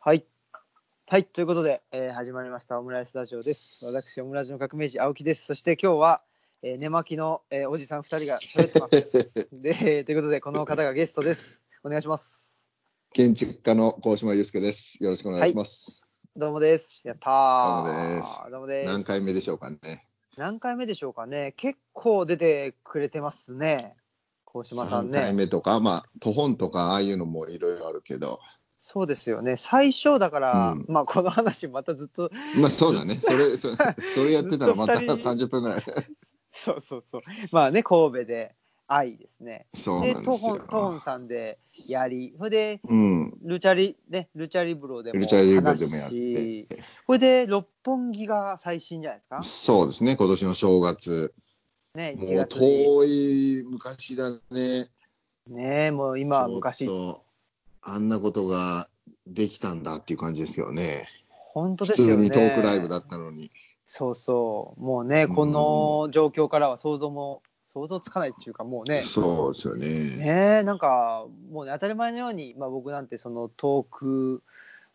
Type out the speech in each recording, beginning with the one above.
はい。はい。ということで、えー始まりましたオムライスラジオです。私、オムラジの革命児、青木です。そして今日は、えー寝巻きの、えーおじさん2人が喋ってます。で、ということで、この方がゲストです。お願いします。建築家の高島祐介です。よろしくお願いします。どうもです。やったー。どうもですどうもです。何回目でしょうかね。何回目でしょうかね。結構出てくれてますね。高島さん3回ね。目とか、まあ、都本とか、ああいうのもいろいろあるけど、そうですよね。最初だから、うんまあこの話またずっと、まあそうだね、それ、そそれやってたらまたずっと二人30分ぐらい。そうそうそう。まあね、神戸で愛ですね。で、そうなんですトホン、トホンよ。さんでやり、それで、うん。ルチャリ、ね、ルチャリブロでもルチャリブロ話でもやって。これで六本木が最新じゃないですか？そうですね、今年の正月。ね、も1う。遠い昔だね。ね、もう今は昔ち、ょっとあんなことができたんだっていう感じですけどね。本当普ですよね。通にトークライブだったのに。そうそう。もうね、うんこの状況からは想像も、想像つかないっていうか、もうね、そうですよね。ねなんかもうね当たり前のように、まあ、僕なんてそのトーク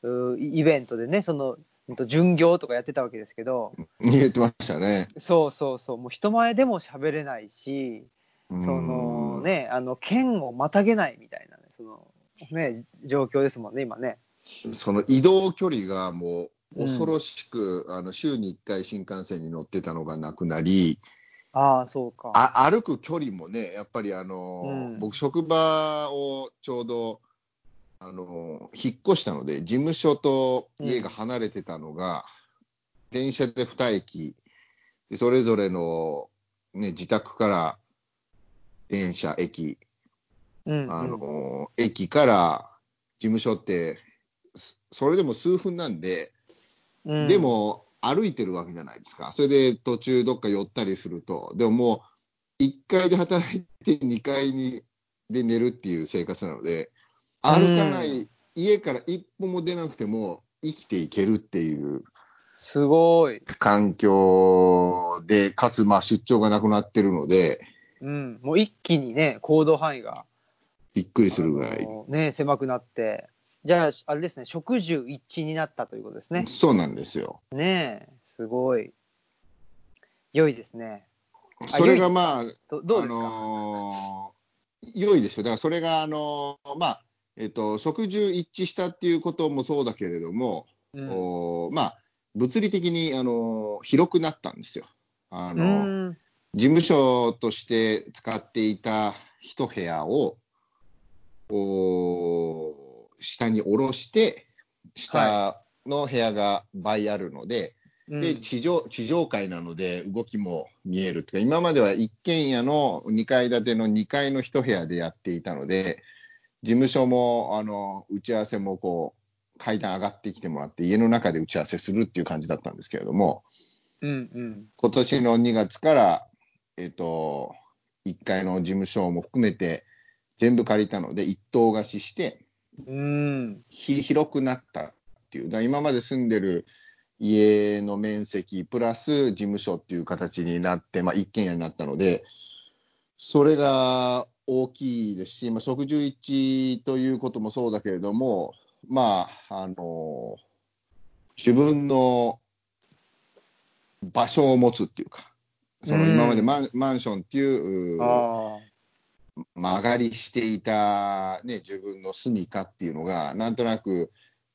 うイベントでねその巡業とかやってたわけですけど言ってましたね。そうそうそうもう人前でも喋れないしうんそのねあの県をまたげないみたいなねそのね状況ですもんね今ね。その移動距離がもう恐ろしく、あの週に1回新幹線に乗ってたのがなくなり、ああそうか。あ歩く距離もね、やっぱりあの、うん僕、職場をちょうどあの引っ越したので、事務所と家が離れてたのが、電車で2駅で、それぞれの、ね、自宅から電車、駅、うんうん。あの駅から事務所って、そそれでも数分なんで、うん。でも歩いてるわけじゃないですか。それで途中どっか寄ったりすると、でももう1階で働いて2階にで寝るっていう生活なので、歩かない、うん。家から一歩も出なくても生きていけるっていうすごい、環境で、かつまあ出張がなくなってるので、うん、もう一気にね行動範囲がびっくりするぐらい。ね狭くなってじゃああれですね食住一致になったということですね。そうなんですよ。ねえ、すごい。良いですね。それがまあ、どどうですか、あのー良いですよ。だからそれが、あのーまあ、えっと、食住一致したっていうこともそうだけれども、うんおまあ、物理的に、あのー広くなったんですよ。あうの事務所として使っていた一部屋を、お下に下ろして、下の部屋が倍あるので、うん。で地上地上階なので動きも見えるっていうか今までは一軒家の2階建ての2階の一部屋でやっていたので事務所もあの打ち合わせもこう階段上がってきてもらって家の中で打ち合わせするっていう感じだったんですけれどもうんうん。今年の2月から、えっと1階の事務所も含めて全部借りたので一棟貸ししてうん。ひ広くなったっていう。だ今まで住んでる家の面積プラス事務所っていう形になって、まあ、一軒家になったのでそれが大きいですし、まあ、食住一致ということもそうだけれどもまああの自分の場所を持つっていうかそのうん。今までマン,、マンションっていうあ間借りしていた、ね、自分の住みかっていうのが、なんとなく、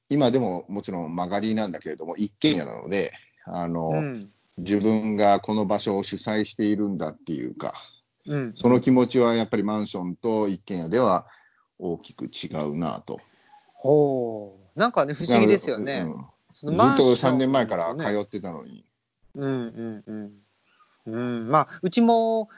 今でももちろん間借りなんだけれども、一軒家なので、ああのうん自分がこの場所を主催しているんだっていうか、うんその気持ちはやっぱりマンションと一軒家では大きく違うなと。ほうなんかね不思議ですよね。うんずっとマンション3年前からね通ってたのに。うんうんうんうんまあうちも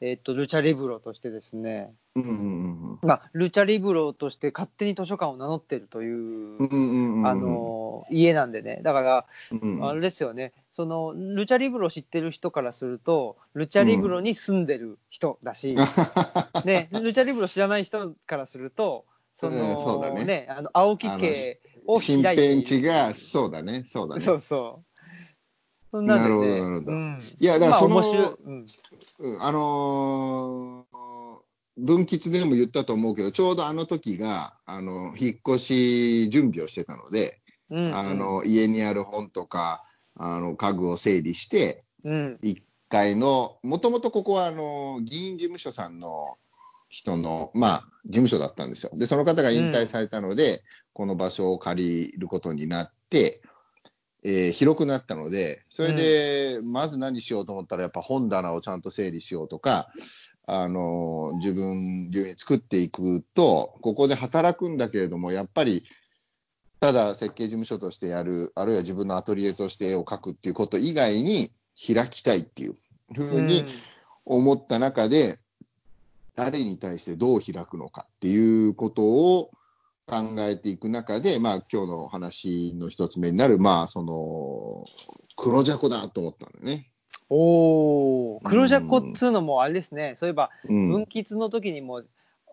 えっ、とルチャリブロとしてですね。うんうんまあルチャリブロとして勝手に図書館を名乗ってるという、うんうんうんうんあの家なんでね。だからうんあれですよね、そのルチャリブロ知ってる人からすると、ルチャリブロに住んでる人だし、ね、ルチャリブロ知らない人からすると、その、うんそうだね。あの青木家を新開いている。天地が、そうだね、そうだね。そうそう。なるほどなるほど。うん。いやだからそのまあうん。うんあのー分吉でも言ったと思うけど、ちょうどあの時が、あの、引っ越し準備をしてたので、うんうん。あの家にある本とかあの家具を整理して、うん。1階の、もともとここはあの議員事務所さんの人の、まあ、事務所だったんですよ。で、その方が引退されたので、この場所を借りることになって、えー広くなったので、それで、まず何しようと思ったら、やっぱ本棚をちゃんと整理しようとか、あの自分流に作っていくと、ここで働くんだけれども、やっぱり、ただ設計事務所としてやる、あるいは自分のアトリエとして絵を描くっていうこと以外に開きたいっていうふうに思った中で、誰に対してどう開くのかっていうことを考えていく中で、まあ今日の話の一つ目になる、まあその、黒ジャコだと思ったんだよね。おお、黒ジャコっつうのもあれですね、そういえば、うん分吉の時にも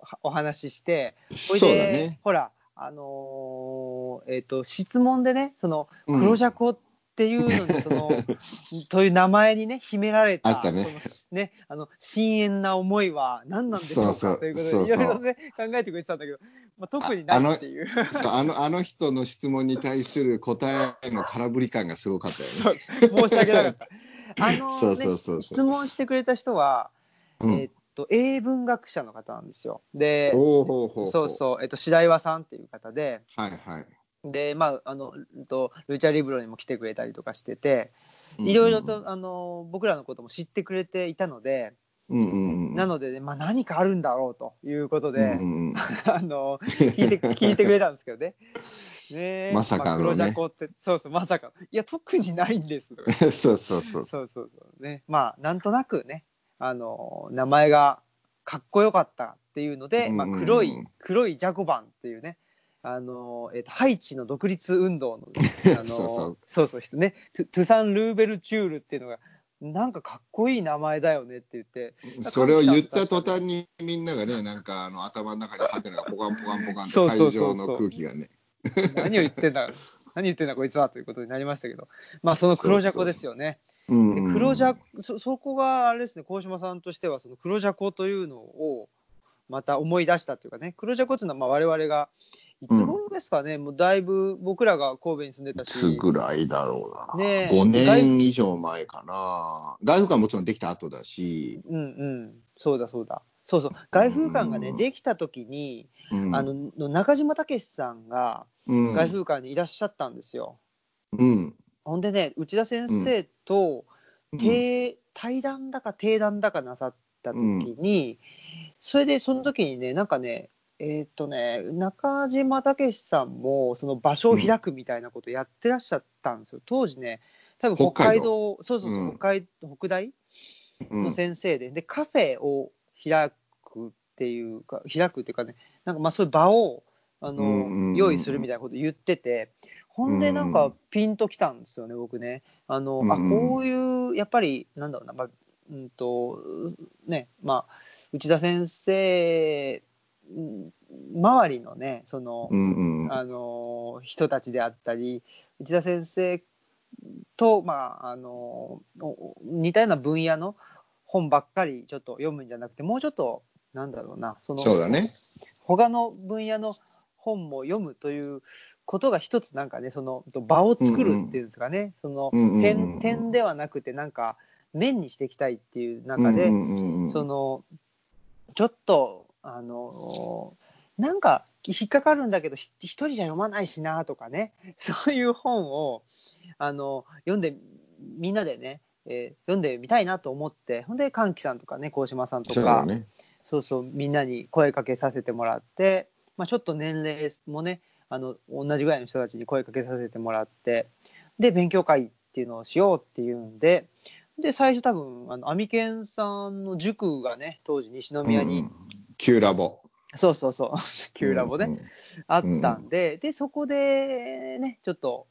はお話しして、そそうだね。ほら、あのーえっ、と、質問でね、その、うん黒ジャコっていうのに、その、という名前にね、秘められた、あったねそのね、あの、深遠な思いは何なんでしょうか？そうそうということで、そうそういろいろね、考えてくれてたんだけど、まあ、特にないっていう。そうあのあの人の質問に対する答えの空振り感がすごかったよね。申し訳なかった。あの、ね、そうそうそう質問してくれた人は、うんえっと、英文学者の方なんですよ。で、ほうほうほうほうそうそう、えっと、白岩さんっていう方で、はいはい。で、まあ、あの、うんとルチャリブロにも来てくれたりとかしてて、いろいろと、あの、僕らのことも知ってくれていたので、うんうんうん、なので、ね、まあ、何かあるんだろうということで、うんうんうん あの、聞いて、聞いてくれたんですけどね。ねえまさかのねあ、黒ジャコって、そうそう、まさか。いや、特にないんですとか。そうそうそうそう。そうそう。ね。まあ、なんとなくね、あの、名前がかっこよかったっていうので、まあ、うんうんうん黒い、黒いジャコバンっていうね、あの、えっ、と、ハイチの独立運動の、あの、そうそう。そうそう人ね、トゥトゥサン・ルーベルチュールっていうのが、なんかかっこいい名前だよねって言って、それを言った途端にみんながね、なんかあの頭の中にハテナがポカンポカンポカンと会場の空気がね。何を言ってんだ、何言ってんだこいつはということになりましたけど、まあ、その黒ジャコですよね。うんで黒ジャコそ、そこがあれですね、鴻島さんとしては、その黒ジャコというのをまた思い出したというかね、黒ジャコっていうのは、まあ、我々が、いつ頃ですかね、もうだいぶ僕らが神戸に住んでたいし、つぐらいだろうな。ねえ。5年以上前かな。外務館もちろんできた後だし、うんうん、そうだそうだ、そうそう、外風館がね、うん。できた時に、うん。あの中島武さんがうん。外風館にいらっしゃったんですよ。うん。ほんでね、内田先生と、うん。定対談だか定談だかなさった時に、それでその時にねなんかねえーっ、とね中島武さんもその場所を開くみたいなことやってらっしゃったんですよ、当時ね多分北北海海道そうそうそう、うん。北海北大うんの先生で,、でカフェを開くっていうか開くっていうかねなんかまあそういう場をあの、うんうんうん用意するみたいなこと言っててほんでなんかピンときたんですよね僕ね。あの、あうん。こういうやっぱりなんだろうな、まあうんとねまあ内田先生うん周りのねその、うんうんあの人たちであったり内田先生と、まあ、あのお似たような分野の本ばっかりちょっと読むんじゃなくてもうちょっとなんだろうなそのそうだね。他の分野の本も読むということが一つなんかねその場を作るっていうんですかね、そのうんうんうん。点点ではなくてなんか面にしていきたいっていう中で、うんうんうんうん。そのちょっとあのなんか引っかかるんだけどひ一人じゃ読まないしなとかね。そういう本をあの読んでみんなでね、えー読んでみたいなと思って。ほんで歓喜さんとかね鴻島さんとか。そうだね。そうそうみんなに声かけさせてもらって、まあ、ちょっと年齢もねあの同じぐらいの人たちに声かけさせてもらって。で勉強会っていうのをしようっていうんで。で最初多分あのアミケンさんの塾がね当時西宮に、うん旧ラボ。そうそうそう。旧ラボね、うんあったんででそこでねちょっと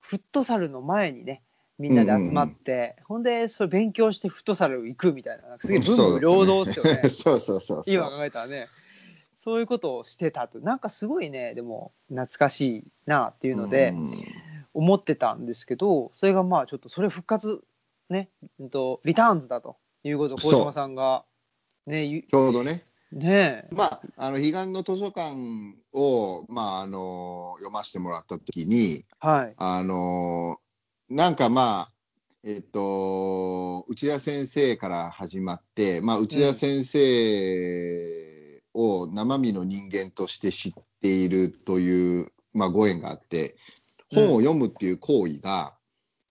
フットサルの前にねみんなで集まって、ほんでそれ勉強してフットサル行くみたいなすげえ文武両道ですよね。そうそうそうそう。今考えたらね。そういうことをしてたと。なんかすごいねでも懐かしいなっていうのでうん思ってたんですけどそれがまあちょっとそれ復活ね、うんとリターンズだと。いうことをそう。鴻島さんがね言ちょうどね。ねえ。まあ、あの、彼岸の図書館を、まあ、あの、読ませてもらったときに、はい。あの、なんかまあ、えっと、内田先生から始まって、まあ、内田先生を生身の人間として知っているという、まあ、ご縁があって、本を読むっていう行為が、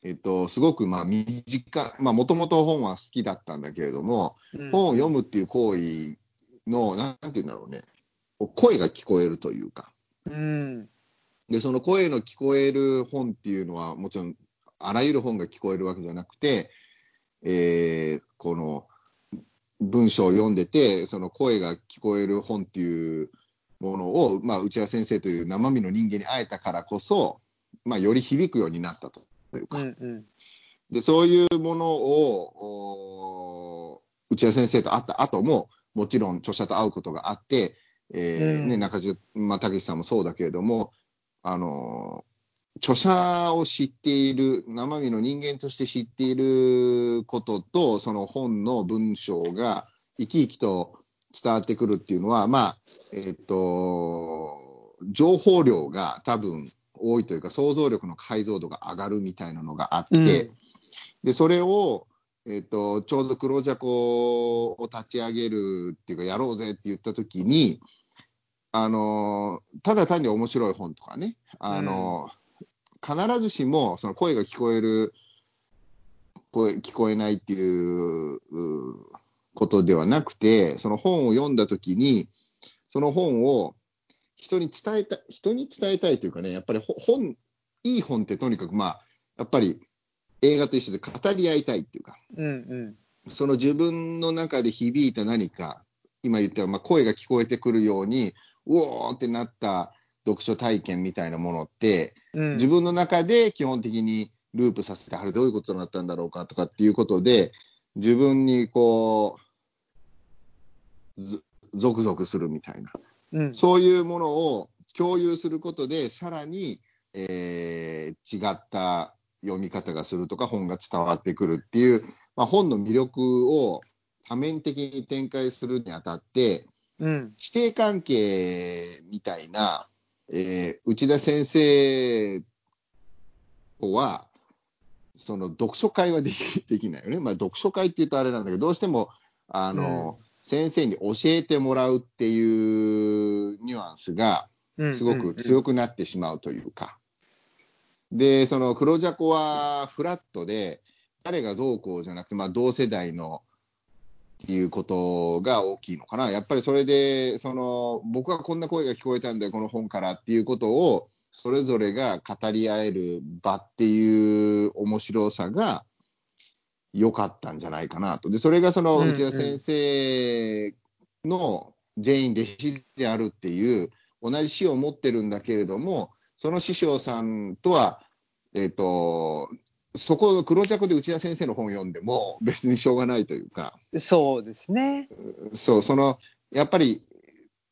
えっと、すごくまあ身近、まあ、もともと本は好きだったんだけれども、本を読むっていう行為の、なんていうんだろうね、声が聞こえるというか、うん。で、その声の聞こえる本っていうのは、もちろん、あらゆる本が聞こえるわけじゃなくて、えーこの文章を読んでて、その声が聞こえる本っていうものを、まあ、内田先生という生身の人間に会えたからこそ、まあ、より響くようになったというか、うんうん。でそういうものをお内田先生と会った後も、もちろん著者と会うことがあって、えーねうん。中島、まあ、武さんもそうだけれども、あの著者を知っている、生身の人間として知っていることと、その本の文章が生き生きと伝わってくるっていうのは、まあ、えっ、と、情報量が多分多いというか、想像力の解像度が上がるみたいなのがあって、うん。で、それを、えっ、と、ちょうど黒ジャコを立ち上げるっていうか、やろうぜって言ったときに、あの、ただ単に面白い本とかね、あの、必ずしもその声が聞こえる、声聞こえないっていうことではなくて、その本を読んだときに、その本を人に伝えたい、人に伝えたいというかね、やっぱり本、いい本ってとにかくまあ、やっぱり映画と一緒で語り合いたいっていうか、うんうん。その自分の中で響いた何か、今言ったまあ声が聞こえてくるように、うおーってなった読書体験みたいなものって、うん自分の中で基本的にループさせて、あれどういうことになったんだろうかとかっていうことで、自分にこう、ずゾクゾクするみたいな、うん。そういうものを共有することで、さらに、えー違った読み方がするとか、本が伝わってくるっていう、まあ、本の魅力を多面的に展開するにあたって、うん。師弟関係みたいな、えー内田先生とは、その読書会はできできないよね。まあ、読書会って言うとあれなんだけど、どうしても、あの、先生に教えてもらうっていうニュアンスが、うん。すごく強く。くなってしまうというか。で、その黒ジャコはフラットで、誰がどうこうじゃなくて、まあ、同世代のっていうことが大きいのかな。やっぱりそれで、その僕はこんな声が聞こえたんだよ、この本からっていうことを、それぞれが語り合える場っていう面白さが良かったんじゃないかなと。で、それがその内田先生の全員弟子であるっていう、同じ師を持ってるんだけれども、その師匠さんとは、えっ、と、そこの黒着で内田先生の本を読んでも別にしょうがないというか、そうですね。そう、その、やっぱり、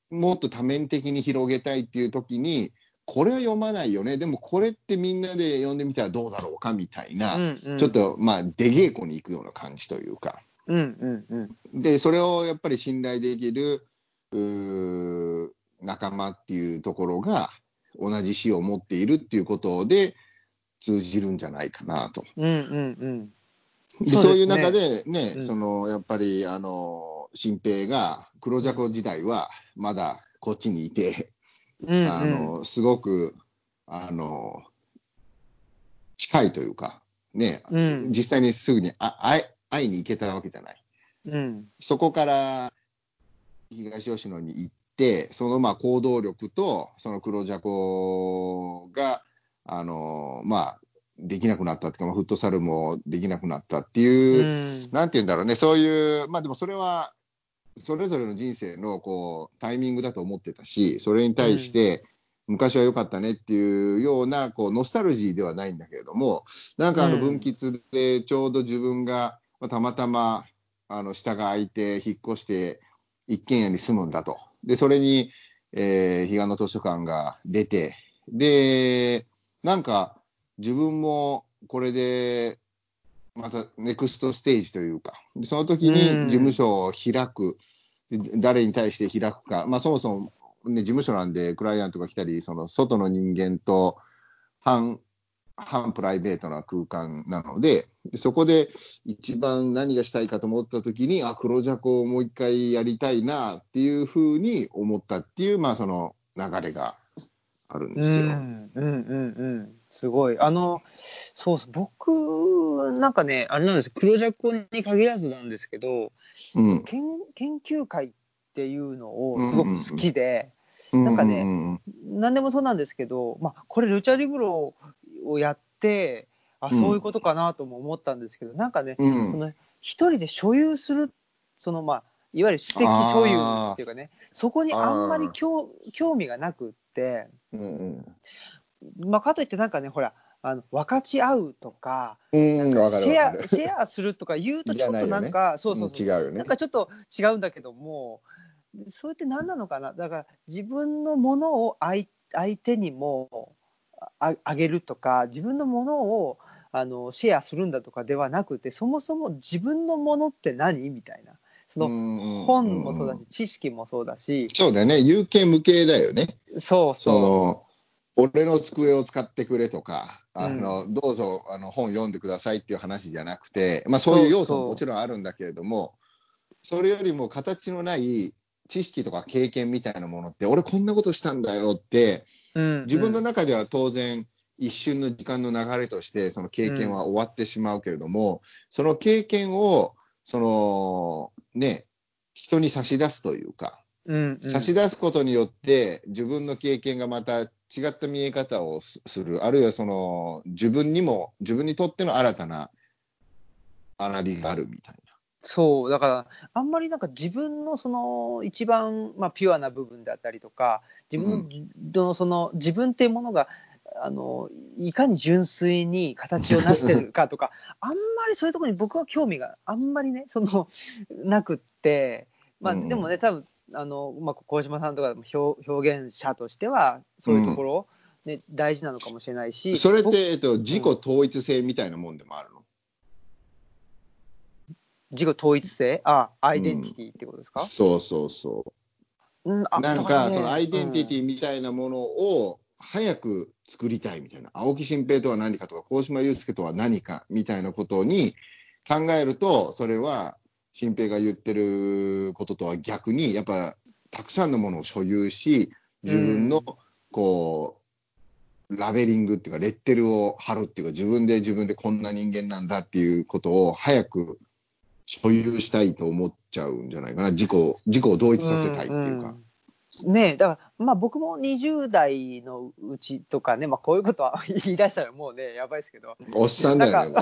もっと多面的に広げたいっていう時に、これは読まないよね、でもこれってみんなで読んでみたらどうだろうかみたいな、うんうんちょっ。と、まあ、出稽古に行くような感じというか、うんうんうん。で、それをやっぱり信頼できる、うー仲間っていうところが、同じ死を持っているっていうことで通じるんじゃないかなと。うんうんうん。でそうういう中でね、うんそのやっぱりあの新平が黒ジャコ時代はまだこっちにいて、うんうん。あのすごくあの近いというか、ね、うん実際にすぐにあ会え会いに行けたわけじゃない。うん。そこから東吉野に行って、そのまあ行動力と、その黒ジャコが、あのまあ、できなくなったっていうか、まあフットサルもできなくなったっていう、うん。なんて言うんだろうね、そういう、まあでもそれは、それぞれの人生のこうタイミングだと思ってたし、それに対して、昔は良かったねっていうようなこうノスタルジーではないんだけれども、なんかあのうん。分岐でちょうど自分が、まあたまたまあの下が空いて引っ越して一軒家に住むんだと。で、それに、えー、彼岸の図書館が出て、で、なんか自分もこれでまたネクストステージというか、でその時うんに事務所を開く。で誰に対して開くか、まあ、そもそも、ね、事務所なんで、クライアントが来たり、その外の人間と反反プライベートな空間なので、でそこで一番何がしたいかと思った時に、あ、黒ジャコをもう一回やりたいなっていうふうに思ったっていう、まあ、その流れがあるんですよ。うんうんうんうん。すごい。あの、そうそう、僕、なんかね、あれなんですよ、黒ジャコに限らずなんですけど、うん。研研究会っていうのをすごく好きで、ななんかねね、何でもそうなんですけど、まあ、これ、ルチャリブロをやって、あ、うん。そういうことかなとも思ったんですけど、なんかね、うん。その一人で所有する、そのまあ、いわゆる私的所有っていうかね、そこにあんまり興興味がなくって、うんうん。まあ、かといってなんかね、ほら、あの分かち合うとか、うん、わかシェア。シェアするとか言うと、ちょっとなんか、そうそうそう、うん違うよね。なんかちょっと違うんだけども、それって何なのかな、だから自分のものを相相手にもああげるとか、自分のものをあのシェアするんだとかではなくて、そもそも自分のものって何？みたいな、そのの本もそうだし、知識もそうだし、そうだよね、有形無形だよね。そうそその俺の机を使ってくれとか、あのどうぞあの本読んでくださいっていう話じゃなくて、まあ、そういう。要素ももちろんあるんだけれども、それよりも形のない知識とか経験みたいなものって、俺、こんなことしたんだよって、う、うん。自分の中では当然、一瞬の時間の流れとして、その経験は終わってしまうけれども、その経験を、そのね、人に差し出すというか、うんうん。差し出すことによって、自分の経験がまた違った見え方をすする、あるいはその自分にも、自分にとっての新たな学びがあるみたいそう、だから、あんまりなんか自分のその一番、まあ、ピュアな部分であったりとか、自分の,、のその自分っていうものが、あのいかに純粋に形を成してるかとか、あんまりそういうところに僕は興味があんまりね、そのなくって、まあ、うん。でもね、多分あのまあ小島さんとかも表表現者としては、そういうところ、ね大事なのかもしれないし、な。それっ僕て、えっと、自己統一性みたいなもんでもあるの、自己統一性、あアイデンティティってことですか、そうそうそう。うん、あなんだらねか、そのアイデンティティみたいなものを早く作りたいみたいな、青木新平とは何かとか、鴻島祐介とは何かみたいなことに考えると、それは新平が言ってることとは逆に、やっぱたくさんのものを所有し、自分のこう、ラベリングっていうか、レッテルを貼るっていうか、自分で自分でこんな人間なんだっていうことを早く所有したいと思っちゃうんじゃないかな、自己自己を同一させたいっていうか。んん。ねえ、だから、まあ僕も20代のうちとかね、まあこういうことは 言い出したらもうね、やばいですけど、おっさんだよね。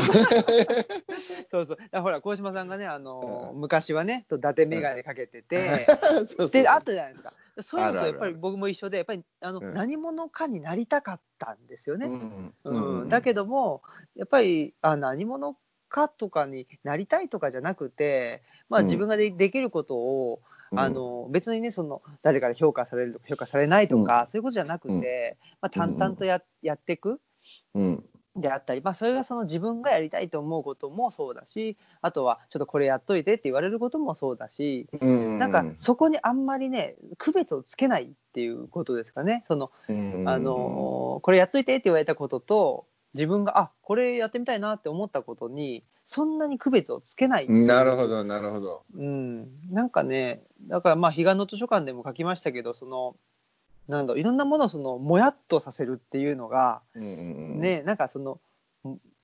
そうそう、だからほら、鴻島さんがね、あの、昔はね、と伊達眼鏡かけてて、そうそうで、あったじゃないですか。そういうのとやっぱり僕も一緒で、やっぱりあの、うん。何者かになりたかったんですよね。うん。うん。だけども、やっぱりあ何者かとかになりたいとかじゃなくて、まあ、うん。自分がでできることを、うん。あの別にねその誰から評価されるとか評価されないとか、うん。そういうことじゃなくて、まあ、淡々とや,、やっていく。うん。であったり、まあ、それがその自分がやりたいと思うこともそうだしあとはちょっとこれやっといてって言われることもそうだし、うん。なんかそこにあんまりね区別をつけないっていうことですかね。そのうん。あのこれやっといてって言われたことと自分があこれやってみたいなって思ったことにそんなに区別をつけないなるほど、なるほど。うん、なんかねだからまあ彼岸の図書館でも書きましたけどそのなんだろういろんなものをそのもやっとさせるっていうのがうんねなんかその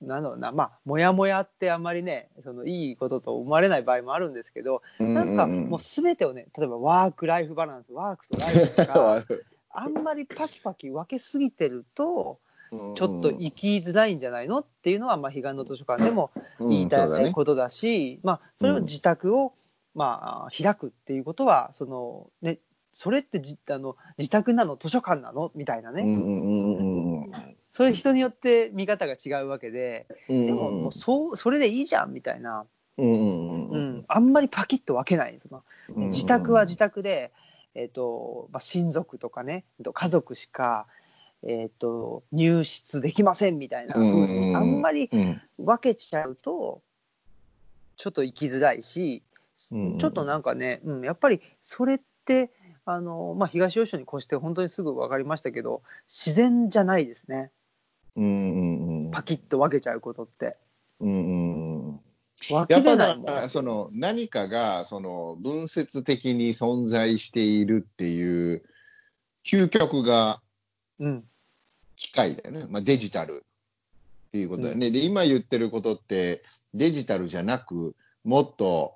なんだろうなまあもやもやってあんまりねそのいいことと思われない場合もあるんですけどうん、なんかもう全てをね例えばワーク・ライフ・バランスワークとライフとか あんまりパキパキ分けすぎてるとちょっと生きづらいんじゃないの？っていうのは、まあ、彼岸の図書館でも言いたいことだし、まあ、それを自宅を、まあ、開くっていうことはその、ね、それってじあの自宅なの？図書館なの？みたいなね、うんうんうんうんうん。そういう人によって見方が違うわけで、うんでももうそうそれでいいじゃんみたいな、うんうんううん。ん、あんまりパキッと分けないそのうん自宅は自宅で、えーとまあ、親族とかね家族しか、えー、と入室できませんみたいな。風にあんまりうん。分けちゃうとちょっと生きづらいしうん。ちょっとなんかね、うん、やっぱりそれって、あのまあ、東吉野に越して本当にすぐ分かりましたけど、自然じゃないですね、うんうんうん。パキッと分けちゃうことって。うんうんやっぱその何かがその分節的に存在しているっていう、究極がうん、機械だよね、まあ、デジタルっていうことだよね、で今言ってることって、デジタルじゃなく、もっと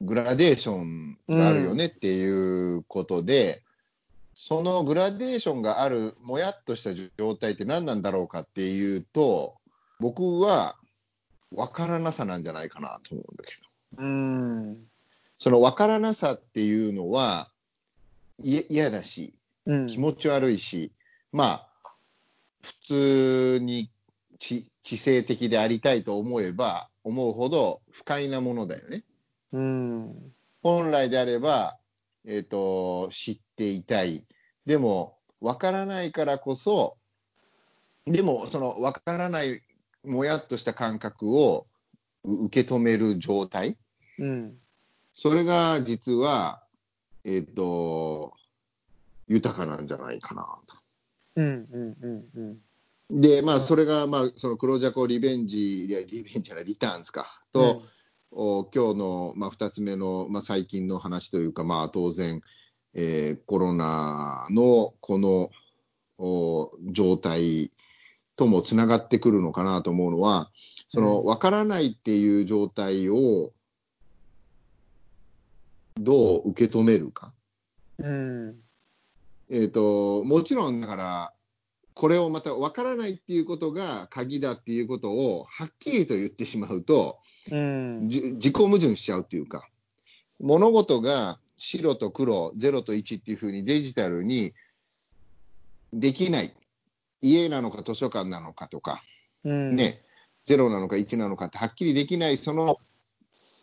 グラデーションがあるよねっていうことで、そのグラデーションがある、もやっとした状態って何なんだろうかっていうと、僕は分からなさなんじゃないかなと思うんだけど。うん、その分からなさっていうのは、い嫌だし、うん、気持ち悪いし、まあ、普通に知知性的でありたいと思えば思うほど不快なものだよね。うん、本来であれば、えっ、と、知っていたい。でも、分からないからこそ、でも、その分からない、もやっとした感覚を受け止める状態。うん、それが実は、えっ、と、豊かなんじゃないかなと。うん、うん、うん、うん。で、まあ、それが、まあ、その黒ジャコリベンジ、いや、リベンジじゃない、リターンズか、と、お今日の、まあ、2つ目の、まあ、最近の話というか、まあ、当然、えーコロナのこのお状態ともつながってくるのかなと思うのは、その、うん分からないっていう状態を、どう受け止めるか。うん、えー、ともちろんだから、これをまた分からないっていうことが鍵だっていうことをはっきりと言ってしまうと、うん、じ自己矛盾しちゃうっていうか、物事が白と黒、0と1っていうふうにデジタルにできない、家なのか図書館なのかとか、うん、ね、0なのか1なのかってはっきりできない、その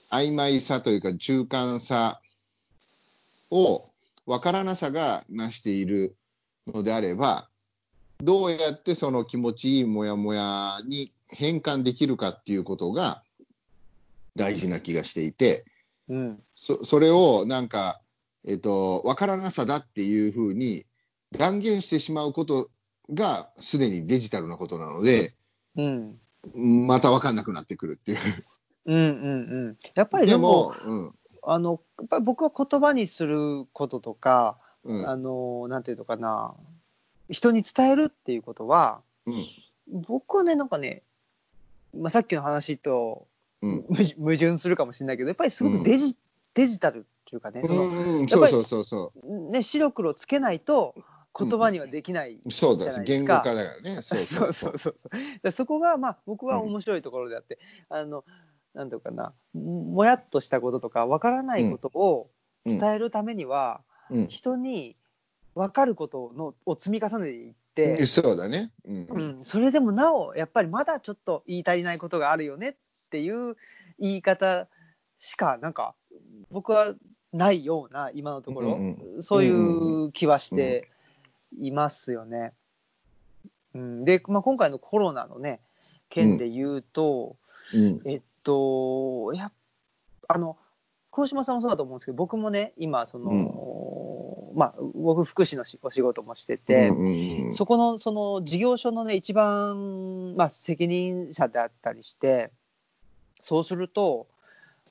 曖昧さというか、中間さを分からなさがなしているのであれば、どうやってその気持ちいいもやもやに変換できるかっていうことが大事な気がしていて、うん、そそれをなんか、えっと、分からなさだっていうふうに断言してしまうことがすでにデジタルなことなので、うん、また分かんなくなってくるっていう。うん、うん、うん。やっぱりででも、も、うんあの、やっぱり僕は言葉にすることとか、うん。あの、なんていうのかな、人に伝えるっていうことは、うん。僕はね、なんかね、まあ、さっきの話とうん。矛矛盾するかもしれないけど、やっぱりすごくデジ,、デジタルっていうかね、その、うんやっぱりそうそうそうね、白黒つけないと言葉にはできない。じゃないですか。言語化だからね。そうそそう。うそうそうそう。でそこがまあ僕は面白いところであって、あのなんていうかな、もやっとしたこととかわからないことをうん。伝えるためには、うん。人に分かることのを積み重ねていって、そうだね。うん。うん、それでもなおやっぱりまだちょっと言い足りないことがあるよねっていう言い方しかなんか僕はないような今のところ、うんそういう気はしていますよね。うん、で、まあ、今回のコロナのね件で言うと、うん。えっとやっあの黒島さんもそうだと思うんですけど僕もね今その、まあ僕福祉のしお仕事もしてて、うんうんうん。そこのその事業所のね、一番、まあ、責任者であったりして、そうすると、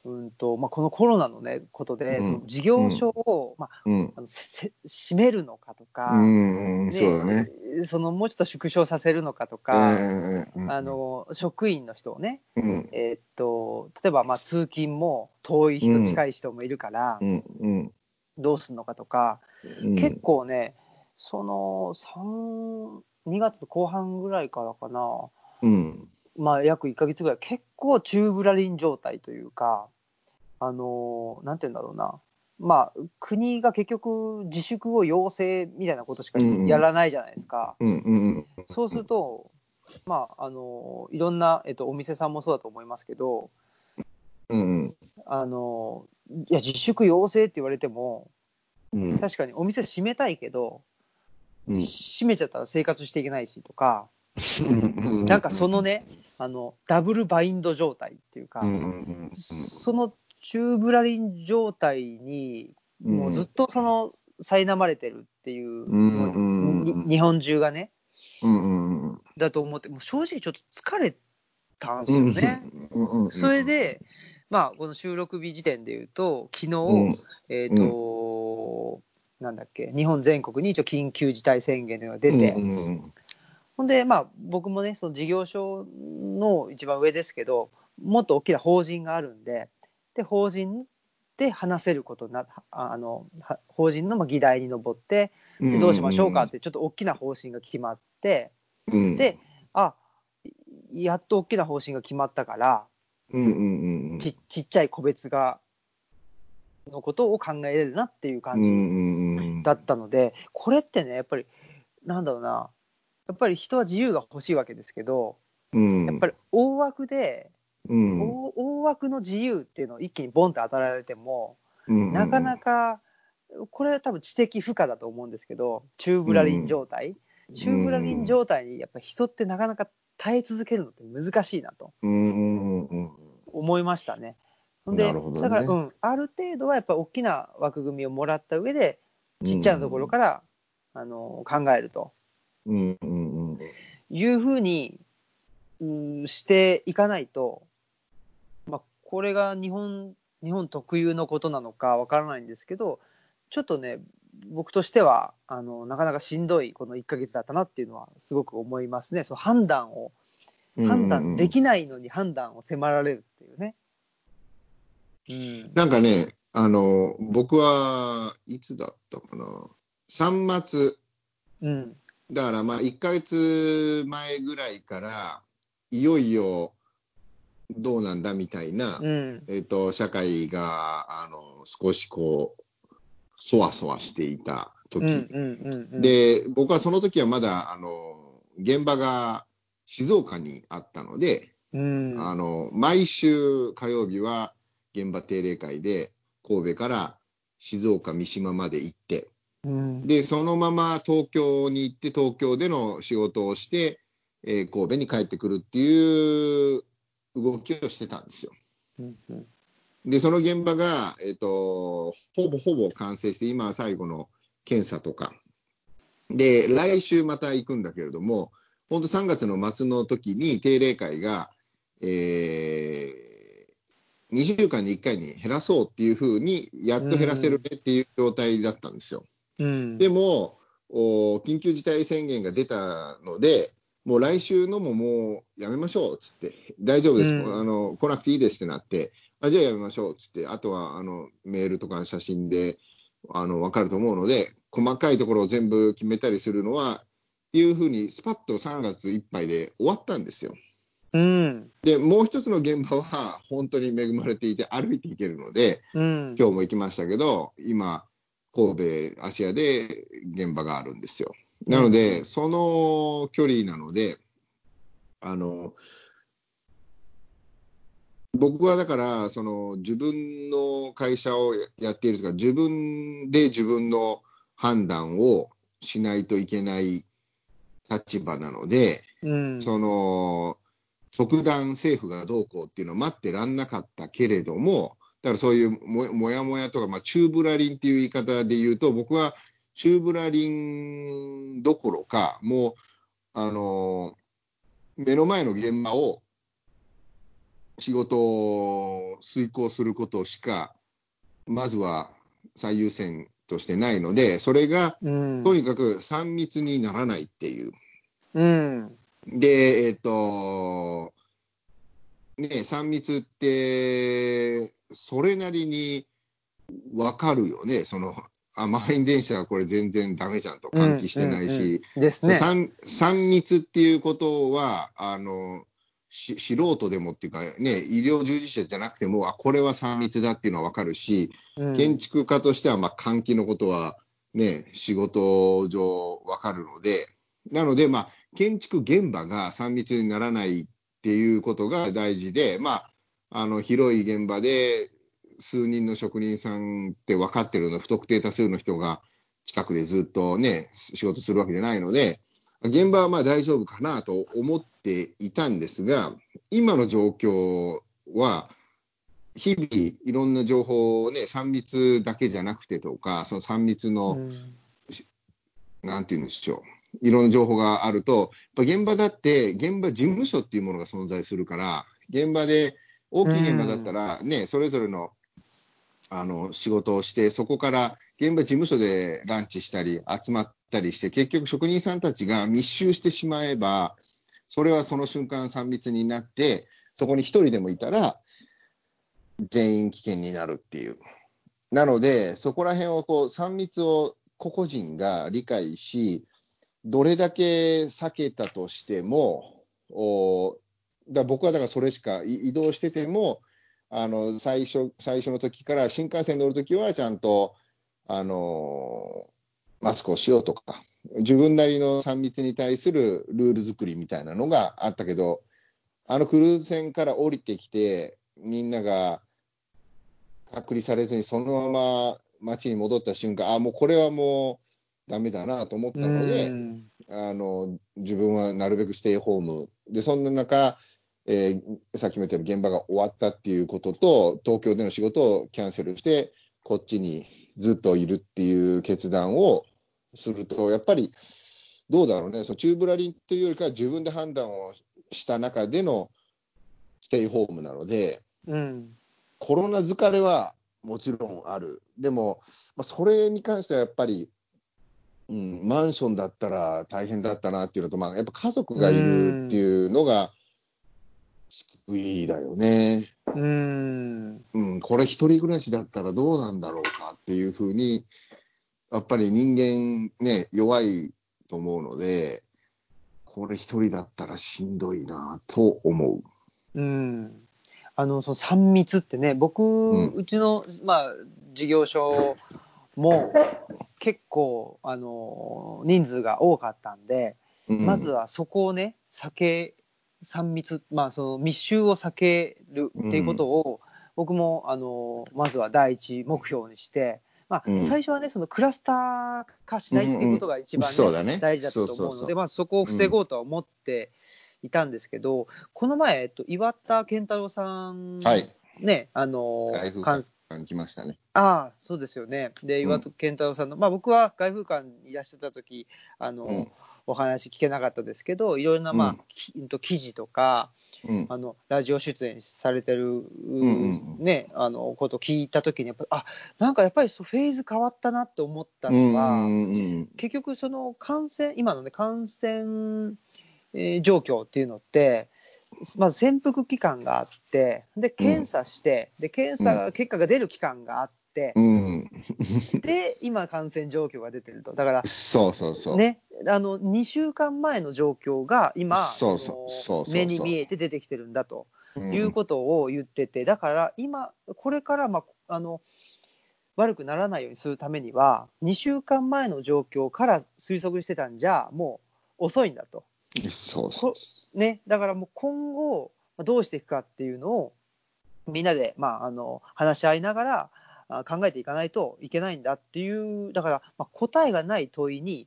うんとまあ、このコロナの、ね、ことで、うん。その事業所を、まあ、うん。あのせせ閉めるのかとか、うんうんねそうだね。そのもうちょっと縮小させるのかとうか、んうんうん。あの職員の人をね、うん。えーっと例えばまあ通勤も遠い人、うん近い人もいるから、うんうん。どうするのかとか、うん。結構ね、その3 2月後半ぐらいからかな、うんまあ、約1ヶ月ぐらい、結構宙ぶらりん状態というか、あのなんて言うんだろうな、まあ、国が結局、自粛を要請みたいなことしかやらないじゃないですか。うんうんそうすると、まあ、あのいろんな、えっと、お店さんもそうだと思いますけど、うんあのいや、自粛要請って言われても、うん。確かにお店閉めたいけど、うん。閉めちゃったら生活していけないしとか、うん。なんかそのね、あのダブルバインド状態っていうか、うんうんうんその宙ぶらりん状態に、もうずっとその、苛まれてるっていう、日本中がね、うんうんうん。だと思って、もう正直ちょっと疲れたんですよね。うんうんうんそれで、まあ、この収録日時点で言うと、昨日、うん。えっ、と、なんだっけ、日本全国に一応緊急事態宣言が出て、うんうんほんで、まあ、僕もね、その事業所の一番上ですけど、もっと大きな法人があるんで、で、法人で話せることになああの、は法人のまあ議題に上って、うん。でどうしましょうかって、ちょっと大きな方針が決まって、うん。で、あやっと大きな方針が決まったから、うんうんうんうん。ちちっちゃい個別が、のことを考えれるなっていう感じだったので、これってね、やっぱり、なんだろうな、やっぱり人は自由が欲しいわけですけど、うん。やっぱり大枠で、うん。大大枠の自由っていうのを一気にボンって与えられても、うんなかなか、これは多分知的負荷だと思うんですけど、宙ぶらりん状態、宙ぶらりん状態にやっぱ人ってなかなか耐え続けるのって難しいなとうんうんうんうん。思いましたね。でね。だから、うん、ある程度はやっぱり大きな枠組みをもらった上で、ちっちゃなところから、あの考えるとうんうんうん。いうふうにうんしていかないと、まあ、これが日本日本特有のことなのかわからないんですけど、ちょっとね、僕としてはあのなかなかしんどいこの1ヶ月だったなっていうのはすごく思いますね。そう判断をうん判断できないのに判断を迫られるっていうね。うん。なんかね、あの、僕はいつだったかな、3末、うんだからまあ1ヶ月前ぐらいから、いよいよどうなんだみたいな、うん。えっと社会があの少しこう、そわそわしていた時、うんうんうんうん、で、僕はその時はまだあの現場が静岡にあったので、うん。あの毎週火曜日は現場定例会で神戸から静岡、三島まで行って、うんでそのまま東京に行って、東京での仕事をして、えー神戸に帰ってくるっていう動きをしてたんですよ。うんうんで、その現場が、えっ、と、ほぼほぼ完成して、今は最後の検査とか。で、来週また行くんだけれども、本当3月の末の時に定例会が、えー、2週間に1回に減らそうっていうふうに、やっと減らせるねっていう状態だったんですよ。うん。でも、お緊急事態宣言が出たので、もう来週のももうやめましょうっつって、大丈夫です、うん。あの来なくていいですってなって、あじゃあやめましょうっつって、あとはあのメールとか写真であの分かると思うので、細かいところを全部決めたりするのは、っていうふうに、スパッと3月いっぱいで終わったんですよ。うん。で、もう一つの現場は本当に恵まれていて、歩いていけるので、うん。今日も行きましたけど、今、神戸、芦屋で現場があるんですよ。なので、うんその距離なので、あの、僕はだから、その自分の会社をやっているとか、自分で自分の判断をしないといけない立場なので、うんその特段政府がどうこうっていうのを待ってらんなかったけれども、だからそういうももやもやとか、まあ、チューブラリンっていう言い方で言うと、僕はチューブラリンどころか、もう、あの目の前の現場を仕事を遂行することしか、まずは最優先としてないので、それがうんとにかく3密にならないっていう。うんで、えっ、と、ね、3密って、それなりに分かるよね、その、あ、満員電車はこれ全然ダメじゃんと、換気してないし、うんうんですね。3, 3密っていうことは、あの、し素人でもっていうかね、医療従事者じゃなくても、あ、これは3密だっていうのは分かるし、うん。建築家としては、まあ、換気のことはね、仕事上わかるので、なので、まあ、建築現場が3密にならないっていうことが大事で、まあ、あの、広い現場で数人の職人さんって分かってるの、不特定多数の人が近くでずっとね、仕事するわけじゃないので、現場はまあ大丈夫かなと思っていたんですが、今の状況は、日々いろんな情報をね、3密だけじゃなくてとか、その3密の、うん。なんていうんでしょう、いろんな情報があると、やっぱ現場だって、現場事務所っていうものが存在するから、現場で、大きい現場だったら、ね、それぞれのあの仕事をして、そこから現場事務所でランチしたり、集まったりして、結局、職人さんたちが密集してしまえば、それはその瞬間、3密になって、そこに1人でもいたら、全員危険になるっていう。なので、そこら辺をこう3密を個々人が理解し、どれだけ避けたとしても、おだ僕はだからそれしかい移動してても、あの最初最初の時から新幹線乗るときはちゃんと、あのマスクをしようとか、自分なりの3密に対するルール作りみたいなのがあったけど、あのクルーズ船から降りてきて、みんなが隔離されずにそのまま街に戻った瞬間、あもうこれはもうダメだなと思ったので、うん。あの自分はなるべくステイホーム。で、そんな中、えーさっきも言ったように現場が終わったっていうことと、東京での仕事をキャンセルして、こっちにずっといるっていう決断をすると、やっぱりどうだろうね、その宙ぶらりんというよりかは、自分で判断をした中でのステイホームなので、うん。コロナ疲れはもちろんある、でも、まあ、それに関してはやっぱり、うん、マンションだったら大変だったなっていうのと、まあ、やっぱ家族がいるっていうのが救いだよね。うんうん、これ、一人暮らしだったらどうなんだろうかっていうふうに、やっぱり人間ね、弱いと思うので、これ、一人だったらしんどいなと思う。うんあのその3密ってね僕、うんうちの、まあ、事業所も結構あの人数が多かったんで、うんまずはそこをね避け3密、まあ、その密集を避けるっていうことを、僕もあのまずは第一目標にして、まあうん。最初はねそのクラスター化しないっていうことが一番、大事だったと思うのでまあ、そこを防ごうとは思っていたんですけど、この前、えっと、岩田健太郎さん、はい、ねあの外風感感じましたね。ああ、そうですよね。で、うん岩戸健太郎さんの、まあ僕は外風館にいらっしゃった時、あの、うんお話聞けなかったですけど、いろんな、まあ、うん。記事とか、うん。あの、ラジオ出演されてる、ね、あの、ことを聞いた時に、やっぱ、あ、なんかやっぱりフェーズ変わったなって思ったのは、結局その感染、今のね、感染、えー状況っていうのって、まず潜伏期間があって、で、検査して、で、検査結果が出る期間があって、うん、で、今、感染状況が出てると。だから、そうそうそう。ね、あの、2週間前の状況が今、そうそうのそうそうそう目に見えて出てきてるんだとうんいうことを言ってて、だから今、これから、まあ、あの、悪くならないようにするためには、2週間前の状況から推測してたんじゃ、もう遅いんだと。そうそうね、だからもう今後、まあどうしていくかっていうのを、みんなで、まあ、あの話し合いながらあ考えていかないといけないんだっていう、だから、まあ、答えがない問いに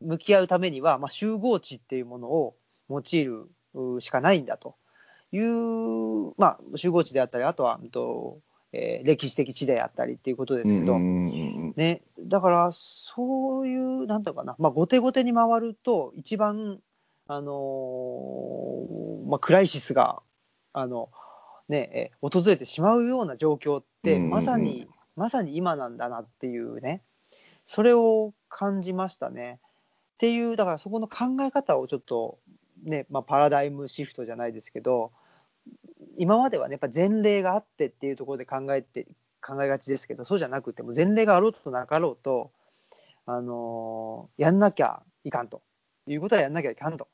向き合うためには、まあ、集合値っていうものを用いるうしかないんだという、まあ、集合値であったり、あとは、うんとえー歴史的地であったりっていうことですけど、ね、だから、そういう、なんていうのかな、まあ、後手後手に回ると、一番、あのーまあ、クライシスが、あの、ね、え訪れてしまうような状況って、まさに、まさに今なんだなっていうね、それを感じましたね。っていう、だからそこの考え方をちょっと、ね、まあ、パラダイムシフトじゃないですけど、今まではね、やっぱ前例があってっていうところで考えて、考えがちですけど、そうじゃなくても、前例があろうとなかろうと、あのーやんなきゃいかんと。いうことはやんなきゃいかんと。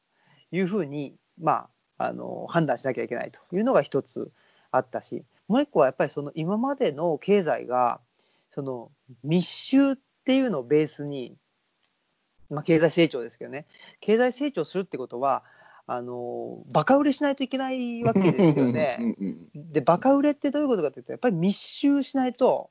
いうふうに、まあ、あのー判断しなきゃいけないと。いうのが一つあったし、もう一個はやっぱりその今までの経済が、その密集っていうのをベースに、まあ、経済成長ですけどね、経済成長するってことは、あのーバカ売れしないといけないわけですよね。で、バカ売れってどういうことかというと、やっぱり密集しないと、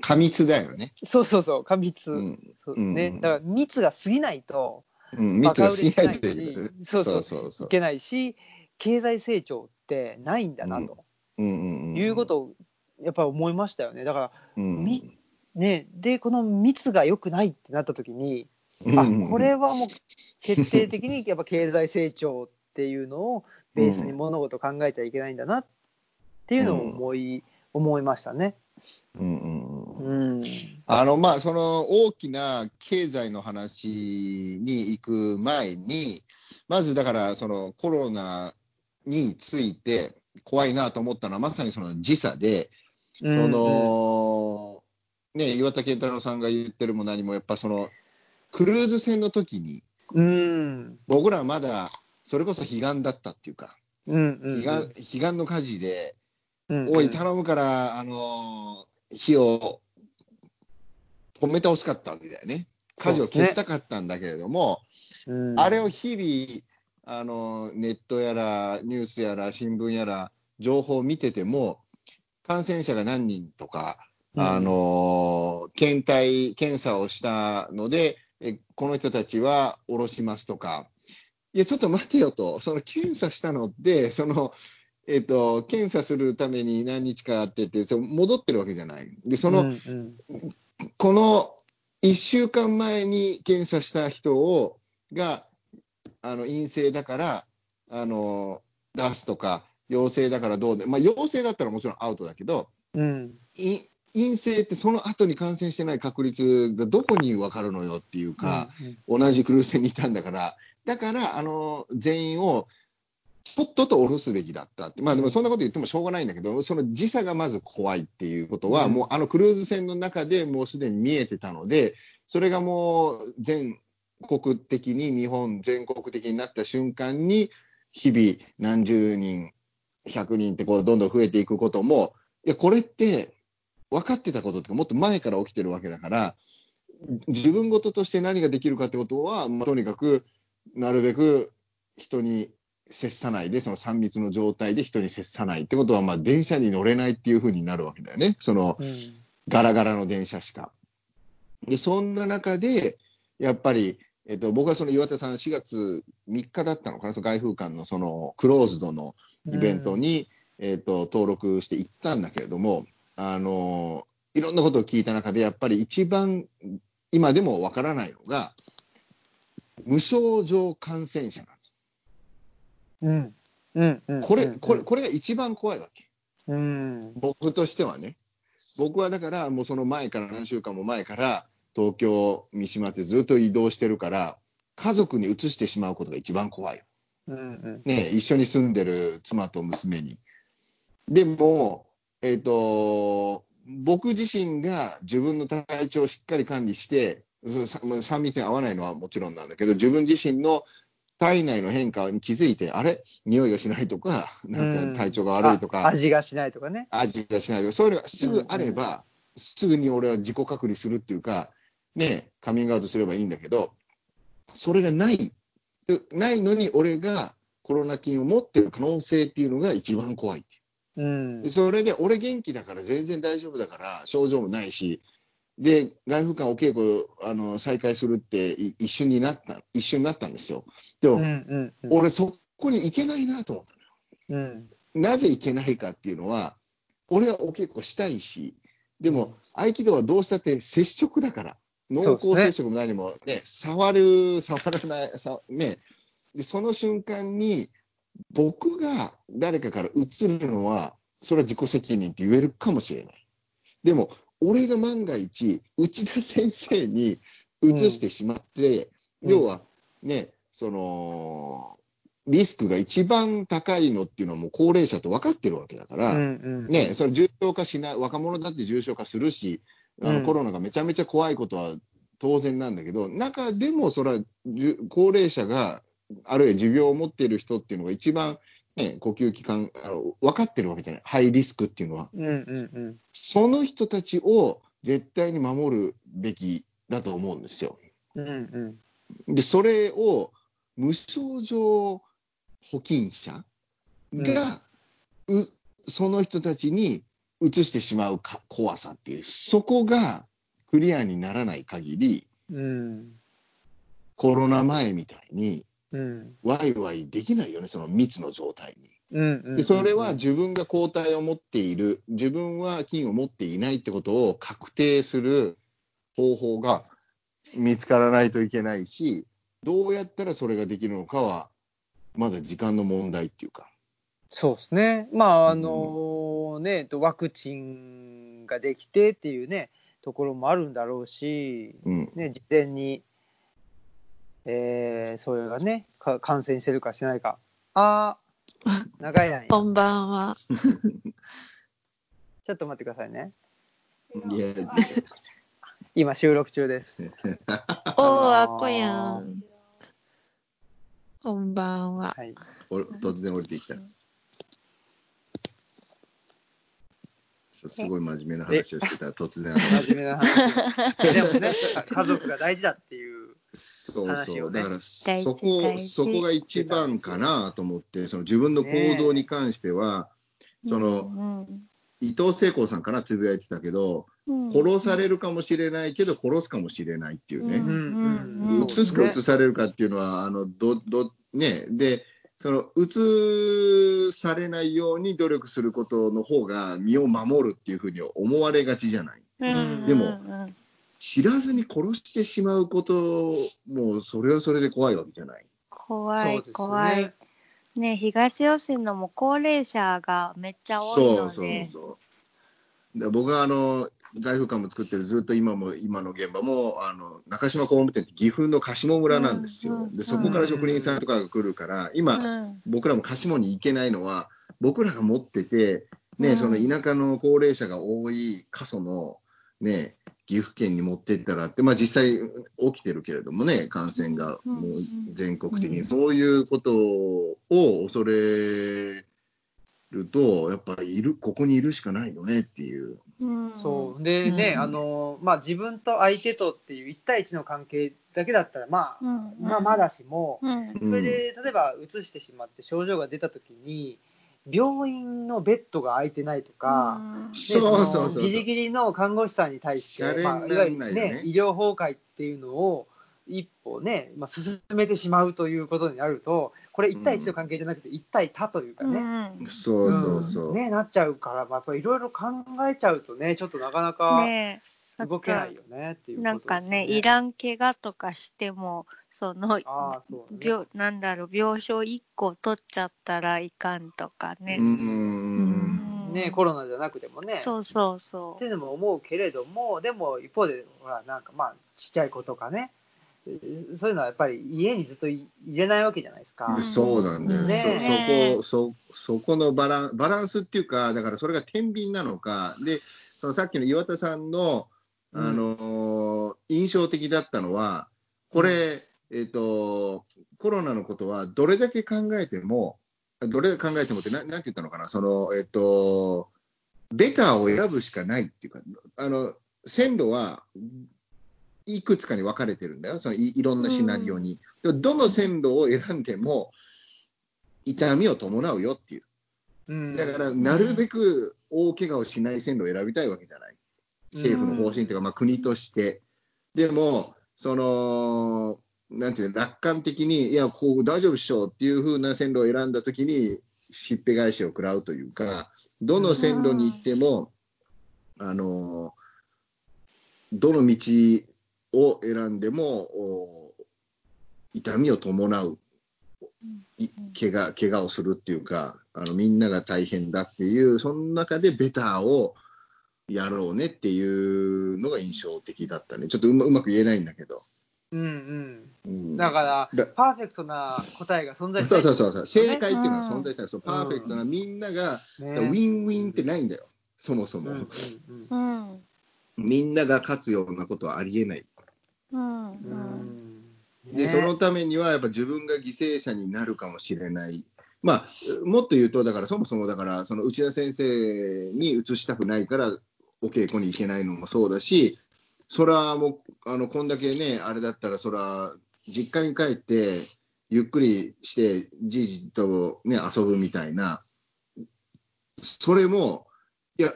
過密だよね。そうそうそう、過密。うん。そううんね、だから密が過ぎないとうん密がしな売れしないいというし、そうそうそうそう。いけないし、経済成長ってないんだなと。いうことをやっぱり思いましたよね。だから、うん、みね、で、この密が良くないってなった時に、うんあこれはもう決定的に やっぱ経済成長っていうのをベースに物事を考えちゃいけないんだなっていうのを思い,、思いましたね。うんうん。あのまあ、その大きな経済の話に行く前に、まずだから、そのコロナについて怖いなと思ったのは、まさにその時差で、その、ね、岩田健太郎さんが言ってるも何も、やっぱその、クルーズ船の時に、うん、僕らはまだ、それこそ彼岸だったっていうか、うん、うん、彼岸彼岸の火事で、うん、おい、頼むから、あの火を止めてほしかったわけだよね。火事を消したかったんだけれども、うん、あれを日々、あのネットやら、ニュースやら、新聞やら、情報を見てても、感染者が何人とか、うん。あの検体検査をしたので、えこの人たちは下ろしますとか、いや、ちょっと待てよと、その検査したのって、そのえっと検査するために何日かあってて、その戻ってるわけじゃない。で、その、うんうん。この1週間前に検査した人をがあの陰性だからあの出すとか、陽性だからどうで、まあ、陽性だったらもちろんアウトだけど、うん、い陰性ってその後に感染してない確率がどこに分かるのよっていうか、同じクルーズ船にいたんだから、だからあの全員をとっとと下ろすべきだったって、まあでもそんなこと言ってもしょうがないんだけど、その時差がまず怖いっていうことは、うん。もうあのクルーズ船の中でもうすでに見えてたので、それがもう全国的に、日本全国的になった瞬間に、日々何十人、100人ってこうどんどん増えていくことも、いや、これって分かってたことってもっと前から起きてるわけだから、自分事として何ができるかってことは、まあ、とにかくなるべく人に接さないで、その3密の状態で人に接さないってことは、まあ、電車に乗れないっていうふうになるわけだよね、そのうんガラガラの電車しか。で、そんな中で、やっぱり、えっと、僕はその岩田さん、4月3日だったのかな、その外風館のそのクローズドのイベントに、えっと、登録して行ったんだけれども、あのいろんなことを聞いた中で、やっぱり一番今でもわからないのが、無症状感染者なんです。うんうんうんこれ、これ、これが一番怖いわけ。うん僕としてはね。僕はだから、もうその前から、何週間も前から、東京、三島ってずっと移動してるから、家族に移してしまうことが一番怖いよ。うんうんね、一緒に住んでる妻と娘に。でも、えっ、と、僕自身が自分の体調をしっかり管理して、そうさ3密に合わないのはもちろんなんだけど、自分自身の体内の変化に気づいて、あれ？匂いがしないとか、なんか体調が悪いとか、あ味がしないとかね。味がしないとか、そういうのがすぐあれば、すぐに俺は自己隔離するっていうか、ね、カミングアウトすればいいんだけど、それがない、でないのに俺がコロナ菌を持ってる可能性っていうのが一番怖いっていう。うん。でそれで俺元気だから全然大丈夫だから症状もないし、で外風館お稽古あの再開するってい一瞬になった一瞬になったんですよ。でも、うんうんうん。俺そこに行けないなと思ったのよ。うん。なぜ行けないかっていうのは、俺はお稽古したいし、でも、合気道はどうしたって接触だから、濃厚接触も何もね、触る、触らない、さね、でその瞬間に、僕が誰かから移るのは、それは自己責任って言えるかもしれない。でも、俺が万が一、内田先生に移してしまって、うん。要はね、その、リスクが一番高いのっていうのはもう高齢者と分かってるわけだから、うんうん。ね、それ重症化しない、若者だって重症化するし、あのうん。コロナがめちゃめちゃ怖いことは当然なんだけど、中でもそれは高齢者が、あるいは持病を持っている人っていうのが一番、ね、呼吸器官あの分かってるわけじゃない、ハイリスクっていうのは。うんうんその人たちを絶対に守るべきだと思うんですよ。うんうん。で、それを無症状保菌者が、うその人たちに移してしまうか怖さっていう、そこがクリアにならない限り、うんコロナ前みたいに、うんワイワイできないよね、その密の状態に。でそれは自分が抗体を持っている、自分は菌を持っていないってことを確定する方法が見つからないといけないし、どうやったらそれができるのかは、まだ時間の問題っていうか。そうですね。まあ、あのね、えっとワクチンができてっていうね、ところもあるんだろうし、うん、ね、事前に、えー、それがね、か感染してるかしてないか。あー、長いな。こんばんは。ちょっと待ってくださいね。いや、今収録中です。おー、あっこやん。こんばんは。はい。お突然降りてきた。そうすごい真面目な話をしてたら突然あの真面目な話。でもね、か家族が大事だっていう。そうそう、話をね。だからそこそこが一番かなと思って、その自分の行動に関しては、その伊藤聖子さんからつぶやいてたけど、殺されるかもしれないけど、殺すかもしれないっていうね、うんうんうん。移すか移されるかっていうのは、あのどどね、で、その移されないように努力することの方が身を守るっていうふうに思われがちじゃない？うんでもうん知らずに殺してしまうことも、それはそれで怖いわけじゃない？怖い、怖い。ね、東吉野も高齢者がめっちゃ多いそうそうので。そう。で僕はあの外風館も作ってるずっと今も今の現場もあの中島工務店って岐阜の鹿下村なんですよ。うんうんでそこから職人さんとかが来るから、今、うん。僕らも鹿下に行けないのは僕らが持ってて、ねうん。その田舎の高齢者が多い過疎の、ね、岐阜県に持ってったらって、まあ、実際起きてるけれどもね感染がうんもう全国的に、うんそういうことを恐れるとやっぱいるここにいるしかないよねっていう。うん。そう。でね、うん。あの、まあ、自分と相手とっていう1対1の関係だけだったら、まあ、うんまあ、まだしも、うん。それで、例えば、うつしてしまって症状が出たときに、病院のベッドが空いてないとか、でそうそうそうそう。のギリギリの看護師さんに対して、まあ、いわゆる、ね、医療崩壊っていうのを一歩ね、まあ、進めてしまうということになると、これ1対1の関係じゃなくて、1対他というかね、うん。そうそうそう。ね、なっちゃうから、まあ、やっぱりいろいろ考えちゃうとね、ちょっとなかなか動けないよねっていうことなんかね、いらん怪我とかしても、その、ああ、そうね。病なんだろう、病床1個取っちゃったらいかんとかね。うん。うん。うんね、コロナじゃなくてもね。そうそうそっていうのも思うけれども、でも一方で、ほら、なんかまあ、ちっちゃい子とかね、えーそういうのはやっぱり家にずっとい入れないわけじゃないですか。うん。そうなんだよ、ね。そそこそそこのバランバランスっていうか、だからそれが天秤なのか、でそのさっきの岩田さんの、あのー印象的だったのは、これ、えっと、コロナのことはどれだけ考えても、どれだけ考えてもって、ななんて言ったのかな、そのえっと、ベターを選ぶしかないっていうか、あの線路はいくつかに分かれてるんだよ、そのいいろんなシナリオに。でどの線路を選んでも痛みを伴うよっていう。うんだから、なるべく大怪我をしない線路を選びたいわけじゃない。政府の方針というか、まあ、国として。でも、その、なんていうの、楽観的に、いや、こう大丈夫っしょっていう風な線路を選んだときに、しっぺ返しを食らうというか、どの線路に行っても、あの、どの道を選んでも、お痛みを伴うい怪我怪我をするっていうかあのみんなが大変だっていうその中でベターをやろうねっていうのが印象的だったね。ちょっとうまうまく言えないんだけど、うんううん。ん。だからだ、パーフェクトな答えが存在しない。そうそうそうそう。正解っていうのは存在しない、そうパーフェクトなうんみんなが、ね。ウィンウィンってないんだよ。そもそも、うんうんう。うん。みんなが勝つようなことはありえないうん。うんうんで、ねそのためにはやっぱ自分が犠牲者になるかもしれない。まあ、もっと言うと、だからそもそもだから、その内田先生に移したくないから、お稽古に行けないのもそうだし、それはもう、あの、こんだけね、あれだったら、それは、実家に帰って、ゆっくりして、じいじとね、遊ぶみたいな、それも、いや、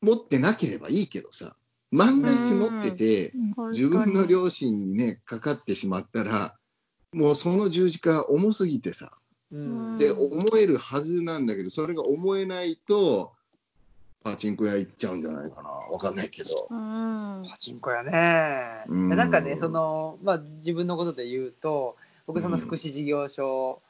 持ってなければいいけどさ、万が一持ってて、自分の両親にね、かかってしまったら、もうその十字架重すぎてさ、うんで思えるはずなんだけどそれが思えないとパチンコ屋行っちゃうんじゃないかなわかんないけど。うん。パチンコやね。うんなんかね、その、まあ、自分のことで言うと、僕、その福祉事業所、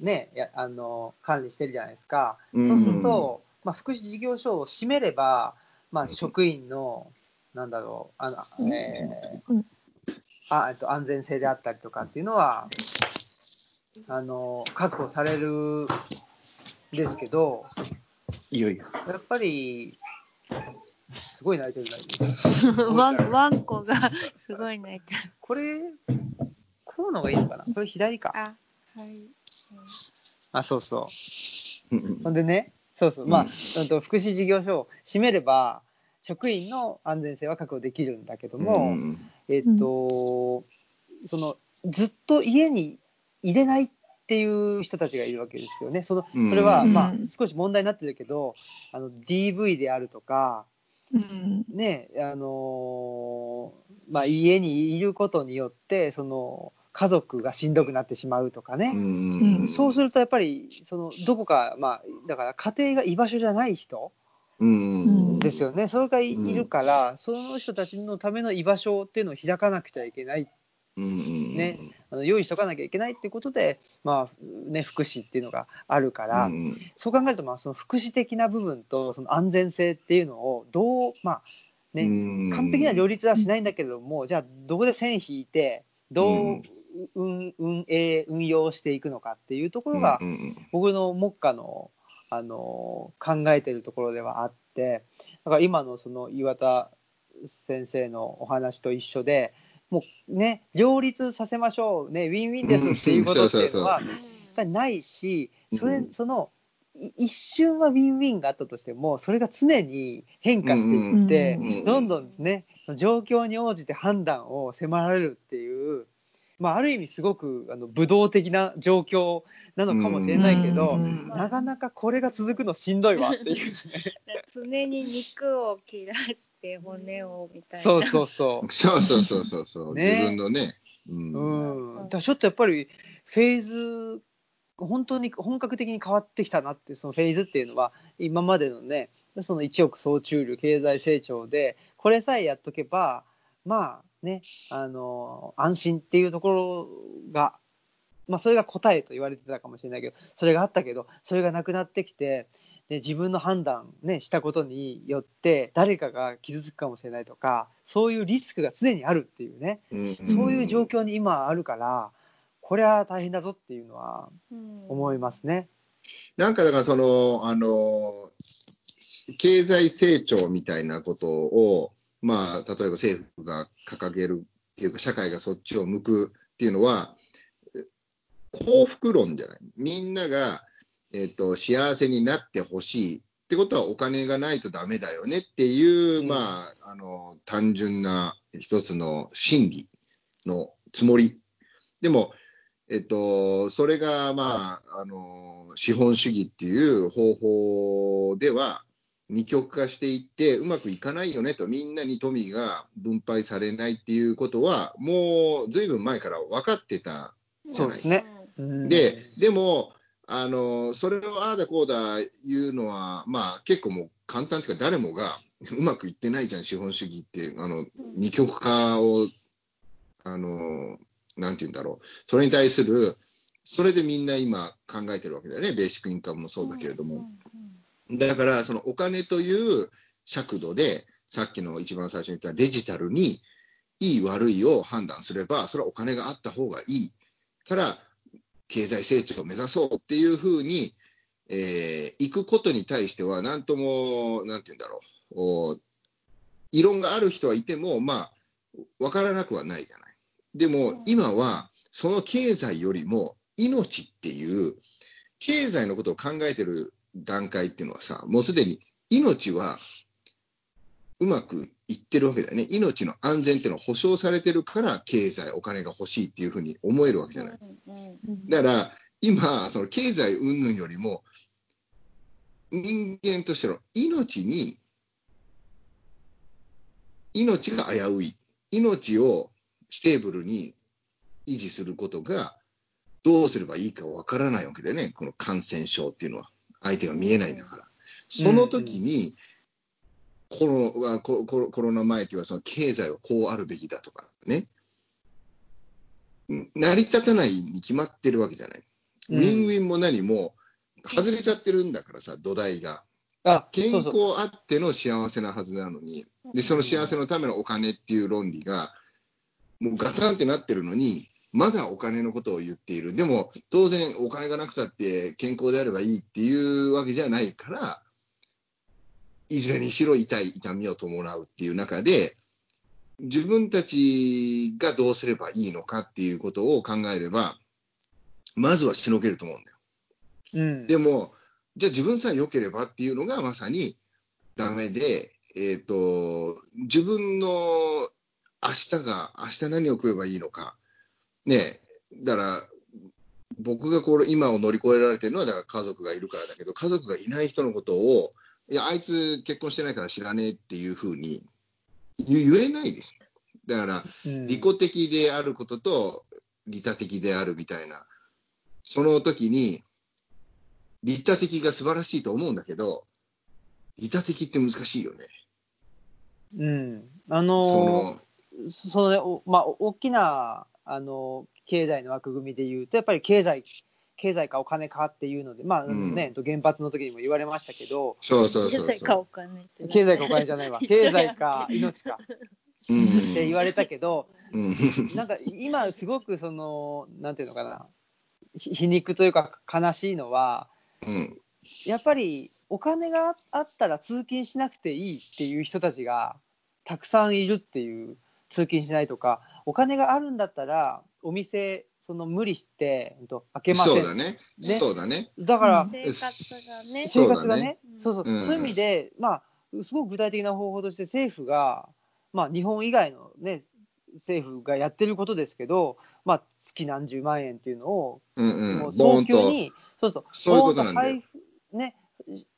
ね、やあの管理してるじゃないですか。うんそうすると、まあ、福祉事業所を閉めれば、まあ、職員の、なんだろう、あの、えーうんあえっと、安全性であったりとかっていうのは、あの、確保されるんですけど、いよいよ。やっぱり、すごい泣いてるな、ワン、ワンコがすごい泣いてる。これ、こうのがいいのかな？これ左か。あ、はい。あ、そうそう。うんほんでね、そうそう、まあ、うん。福祉事業所を閉めれば、職員の安全性は確保できるんだけども、うん。えっと、その、ずっと家に入れないっていう人たちがいるわけですよね。そのうん。それは、うん。まあ、少し問題になってるけど、あの DV であるとか、うん。ね、あのーまあ、家にいることによって、その、家族がしんどくなってしまうとかね。うん。そうするとやっぱり、その、どこか、まあ、だから家庭が居場所じゃない人うん。ですよね。それがいるから、その人たちのための居場所っていうのを開かなくちゃいけない、うん。ね。あの用意しとかなきゃいけないっていうことで、まあ、ね、福祉っていうのがあるから、うん。そう考えると、まあ、その福祉的な部分と、その安全性っていうのを、どう、まあ、ね、うん。完璧な両立はしないんだけれども、じゃあ、どこで線引いて、どう運運営、運用していくのかっていうところが、うんうん僕の目下の、あの考えてるところではあって、だから今のその岩田先生のお話と一緒で、もうね、両立させましょう、ね、ウィンウィンですっていうことっていうのは、やっぱりないし、それうん。そのい一瞬はウィンウィンがあったとしても、それが常に変化していって、どんどんね、状況に応じて判断を迫られるっていう、まあ、ある意味すごくあの武道的な状況なのかもしれないけど、うんなかなかこれが続くのしんどいわっていうね。常に肉を切らして骨をみたいな。そうそうそ そうそうそうそうそう、ね自分のね。うう。んうん。だちょっとやっぱりフェーズ、本当に本格的に変わってきたなっていう、そのフェーズっていうのは、今までのね、その一億総中流経済成長で、これさえやっとけば、まあね、あの、安心っていうところが、まあそれが答えと言われてたかもしれないけど、それがあったけど、それがなくなってきて、で自分の判断、ね、したことによって誰かが傷つくかもしれないとかそういうリスクが常にあるっていうねうんそういう状況に今あるから、これは大変だぞっていうのはうん思いますね。なんかだからその、あの、経済成長みたいなことを、まあ、例えば政府が掲げるっていうか、社会がそっちを向くっていうのは、幸福論じゃない。みんなが、えっと幸せになってほしいってことはお金がないとダメだよねっていう、うんまあ、あの、単純な一つの心理のつもり。でも、えっと、それが、まあ、あの、資本主義っていう方法では、二極化していって、うまくいかないよねと、みんなに富が分配されないっていうことは、もうずいぶん前から分かってたじゃないそうですね。うんで、でも、あの、それをああだこうだ言うのは、まあ結構もう簡単っていうか誰もがうまくいってないじゃん、資本主義って。あの、二極化を、あの、なんて言うんだろう。それに対する、それでみんな今考えてるわけだよね。ベーシックインカムもそうだけれども。だから、そのお金という尺度で、さっきの一番最初に言ったデジタルに、いい悪いを判断すれば、それはお金があった方がいいから、経済成長を目指そうっていうふうに、えー行くことに対しては、なんとも、なんて言うんだろう、異論がある人はいても、まあ、わからなくはないじゃない。でも、今は、その経済よりも、命っていう、経済のことを考えてる段階っていうのはさ、もうすでに命はうまくいってるわけだよね。命の安全っていうのは保証されてるから、経済、お金が欲しいっていうふうに思えるわけじゃない。だから、今、その経済云々よりも、人間としての命に、命が危うい。命を stable に維持することがどうすればいいかわからないわけだよね、この感染症っていうのは。相手が見えないんだから。その時に、コロはココロコロナ前っていうのはその経済はこうあるべきだとかね。ん成り立たないに決まってるわけじゃない。うんウィンウィンも何も外れちゃってるんだからさ、土台が。あ、健。康あっての幸せなはずなのに、で、その幸せのためのお金っていう論理が、もうガタンってなってるのに、まだお金のことを言っている。でも、当然お金がなくたって健康であればいいっていうわけじゃないから、いずれにしろ痛い痛みを伴うっていう中で、自分たちがどうすればいいのかっていうことを考えれば、まずはしのげると思うんだよ。うん。でも、じゃあ自分さえ良ければっていうのがまさにダメで、えっ、と、自分の明日が、明日何を食えばいいのか。ねだから、僕がこれ今を乗り越えられてるのは、だから家族がいるからだけど、家族がいない人のことを、いや、あいつ結婚してないから知らねえっていうふうに言言えないですよ。だから、うん利己的であることと利他的であるみたいな、その時に、利他的が素晴らしいと思うんだけど、利他的って難しいよね。うん。あのその、そのね、おまあ、お大きな、あの、経済の枠組みで言うと、やっぱり経済、経済かお金かっていうので、まあうん。ね、原発の時にも言われましたけど、そうそうそう経済かお。金。経済かお金じゃないわ、経済か命か。うん。って言われたけど、うん。なんか今すごくその、なんていうのかな、ひ皮肉というか悲しいのは、うん。やっぱりお金があったら通勤しなくていいっていう人たちがたくさんいるっていう、通勤しないとか、お金があるんだったら、お店、その無理して、うんと開けません。そうだね。ねそうだね。だから、生活がね。生活がねそうそうそう、うんそういう意味で、まあ、すごく具体的な方法として政府が、まあ、日本以外のね、政府がやってることですけど、まあ、月何十万円っていうのを、うんうん。もう。早急に、そうそう、そういうことなんね、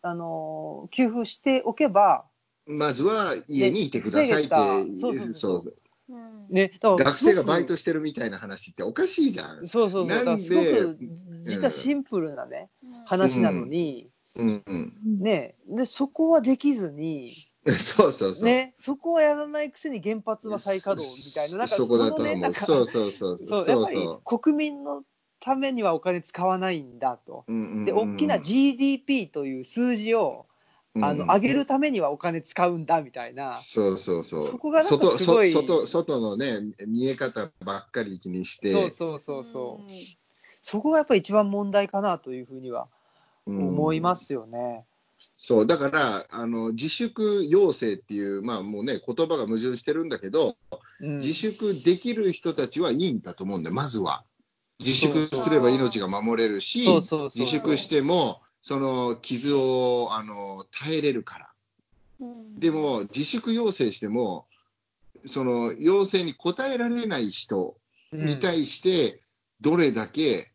あのー給付しておけば、まずは家にいてくださいって。でそうそうそうそううんね、だから学生がバイすトしてるみたいな話っておかしいじゃん。そうそうそう、だからすごなんでく、実はシンプルなね、うん話なのに、うんうん。ね、で、そこはできずに、そうそうそう。ね、そこはやらないくせに原発は再稼働みたいな、なんかそこだとのね、思う。なんかそうそうそう。そうやっぱりそ国民のためにはお金使わないんだと。ううんうんうんで、大きな GDP という数字を、あのうん。上げるためにはお金使うんだみたいな、そうそうそう。そこがなんかすごい。外、外、外のね、見え方ばっかり気にして。そうそうそうそう、そこがやっぱり一番問題かなというふうにはうん。思いますよね。そう、だから、あの、自粛要請っていう、まあもうね、言葉が矛盾してるんだけど、うん。自粛できる人たちはいいんだと思うんだよ、まずは。自粛すれば命が守れるし自粛しても、その傷をあの耐えれるから。うんでも、自粛要請しても、その要請に応えられない人に対して、どれだけ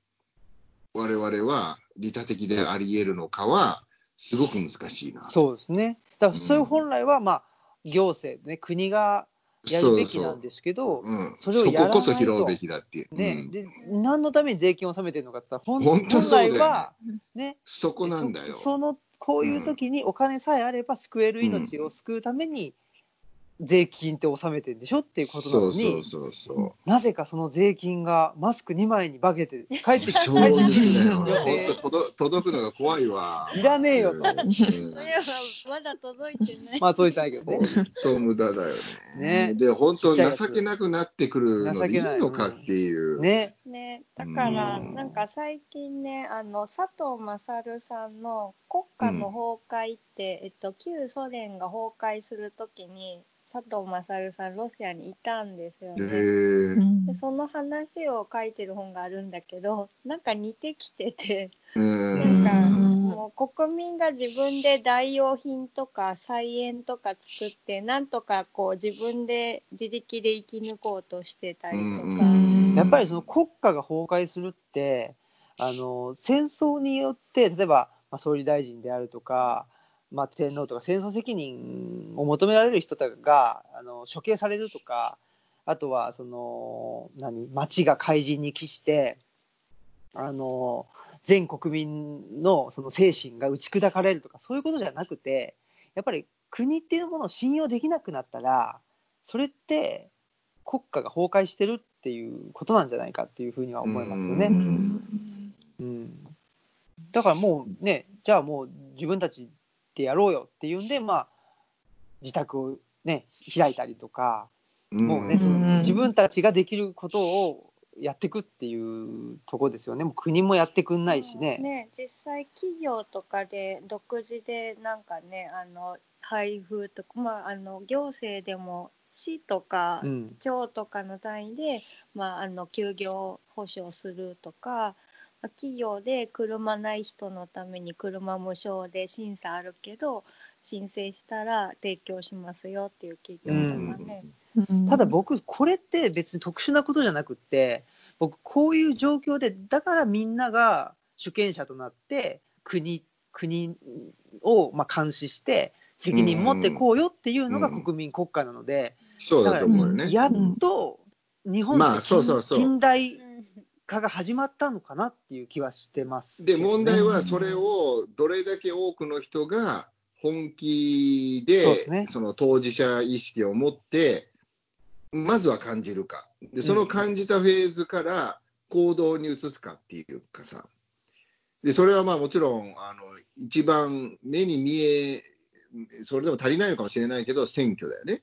我々は利他的であり得るのかは、すごく難しいな。そうですね。だからそれ本来は、まあ、行政、ね、国がやるべきなんですけど、うん、それをやらないとそここそ拾うべきだっていう。うんねで何のために税金を納めてるのかって言ったら、本来は、ね、そこなんだよ。そそのこういう時にお金さえあれば救える命を救うために税金って納めてるんでしょっていうことなのに、そうそうそうそう。なぜかその税金がマスク2枚に化けて 帰ってきちょうどいいんだよ。予定本当届届くのが怖いわ。いらねえよと まだ届いてない。まあそういったけどね。本当無駄だよね。ねで、本当情けなくなってくるのでいいのかっていう。ね。ね、だから、うんなんか最近ね、あの佐藤勝さんの国家の崩壊って、えっと、旧ソ連が崩壊するときに、佐藤勝さん、ロシアにいたんですよへね。ーでその話を書いてる本があるんだけど、なんか似てきてて、うん。なんかうんもう国民が自分で代用品とか菜園とか作って、なんとかこう自分で自力で生き抜こうとしてたりとか。うん。やっぱりその国家が崩壊するって、あの戦争によって、例えば、まあ、総理大臣であるとか、まあ、天皇とか戦争責任を求められる人があの処刑されるとか、あとはその何町が怪人に帰してあの全国民のその精神が打ち砕かれるとかそういうことじゃなくてやっぱり国っていうものを信用できなくなったらそれって国家が崩壊してるっていうことなんじゃないかっていうふうには思いますよね。うんうん、だからもうねじゃあもう自分たちでやろうよっていうんでまあ自宅をね開いたりとかもうね、んそのうん自分たちができることをやっていくっていうとこですよね。もう国もやってくんないしね。ね実際企業とかで独自でなんかねあの配布とかまああの行政でも市とかうん、町とかの単位で、まあ、あの休業保障するとか、まあ企業で車ない人のために車無償で審査あるけど申請したら提供しますよっていう企業とかね。ただ僕これって別に特殊なことじゃなくって僕こういう状況でだからみんなが主権者となって国国をまあ監視して責任持ってこうよっていうのがうん。国民国家なので、そうだと思うよね。やっと日本まあでそうそうそう。近代うん化が始まったのかなっていう気はしてますね、問題はそれをどれだけ多くの人が本気で、ねその当事者意識を持って、まずは感じるか。で、その感じたフェーズから行動に移すかっていうかさ。で、それはまあもちろん、あの、一番目に見え、それでも足りないのかもしれないけど、選挙だよね。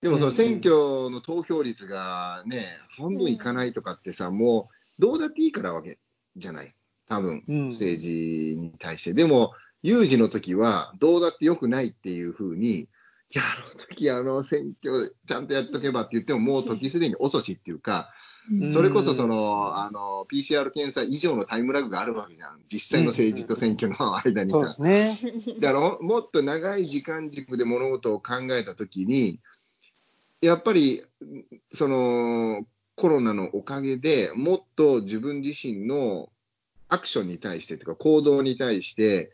でもその選挙の投票率がね、半分いかないとかってさ、もうどうだっていいからわけじゃない。多分、うん政治に対して。でも、有事の時はどうだってよくないっていうふうに、いや、あの時あの選挙ちゃんとやっとけばって言っても、もう時すでに遅しっていうか、うんそれこそその、あの、PCR 検査以上のタイムラグがあるわけじゃん。実際の政治と選挙の間にさ。そうですね。だからもっと長い時間軸で物事を考えたときに、やっぱりそのコロナのおかげでもっと自分自身のアクションに対してとか行動に対して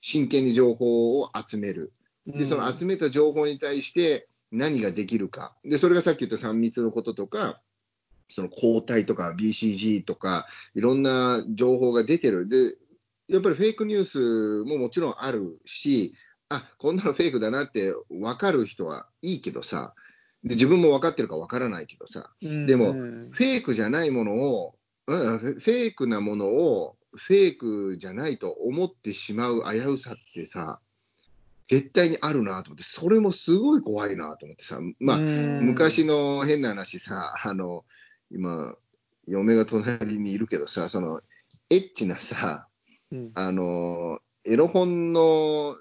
真剣に情報を集める。で、その集めた情報に対して何ができるか。で、それがさっき言った3密のこととか、その抗体とか BCG とか、いろんな情報が出てる。で、やっぱりフェイクニュースももちろんあるし、あ、こんなのフェイクだなって分かる人はいいけどさ、で自分も分かってるか分からないけどさ、うん。でもうん。フェイクじゃないものを、うんフェイクなものをフェイクじゃないと思ってしまう危うさってさ、絶対にあるなと思って、それもすごい怖いなと思ってさ、まあ、うん。昔の変な話さ、あの、今、嫁が隣にいるけどさ、その、エッチなさ、うん。あの、エロ本の、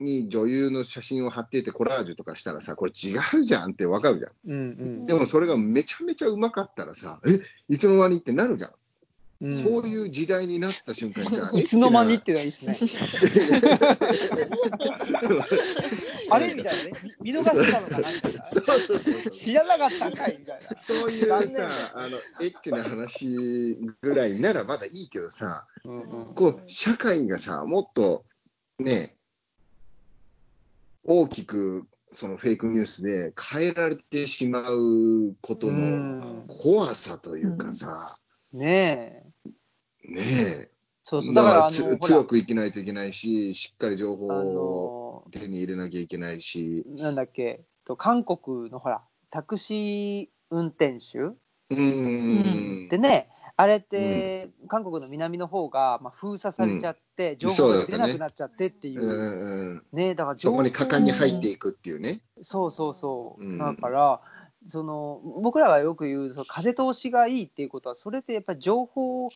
に女優の写真を貼っていてコラージュとかしたらさ、これ違うじゃんってわかるじゃん。うんうんでもそれがめちゃめちゃうまかったらさ、え、いつの間にってなるじゃん。うんそういう時代になった瞬間にさ、いつの間にっていうのはいいですね。あれみたいなね。見見逃してたのかなみたいな。チなそうそうそうそう知らなかったんかいみたいな。そういうさ、あの、エッチな話ぐらいならまだいいけどさ、うんうんこう、社会がさ、もっと、ね、大きく、そのフェイクニュースで変えられてしまうことうのん。怖さというかさ、ねえ。ねえ、そうそう。だから、あつの、ほら。強、く生きないといけないし、しっかり情報あをの、手に入れなきゃいけないし、なんだっけ、と韓国のほら、タクシー運転手うーん。でね、あれって、韓国の南の方が、まあ、封鎖されちゃって、情報が出なくなっちゃってっていう。ね、だからそこに果敢に入っていくっていうね。そうそうそう。うん。だから、その僕らがよく言うその風通しがいいっていうことは、それってやっぱり情報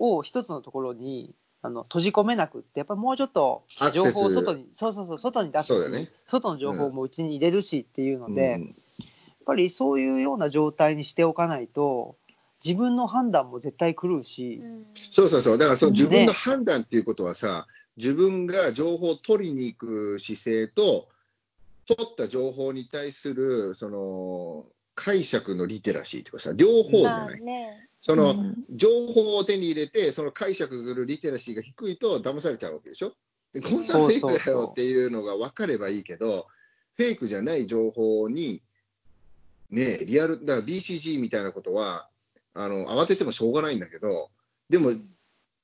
を一つのところにあの閉じ込めなくって、やっぱりもうちょっと情報を外に、そうそうそう、外に出す。し、ね。外の情報もうちに入れるしっていうので、うん。やっぱりそういうような状態にしておかないと、自分の判断も絶対狂うし、そうそうそう。だからそのね自分の判断っていうことはさ、自分が情報を取りに行く姿勢と、取った情報に対する、その、解釈のリテラシーとかさ、両方じゃまあない。ね、その、うん情報を手に入れて、その解釈するリテラシーが低いと騙されちゃうわけでしょ。でこんなフェイクだよっていうのが分かればいいけど、フェイクじゃない情報に、ね、リアル、だから BCG みたいなことは、あの、慌ててもしょうがないんだけど、でも、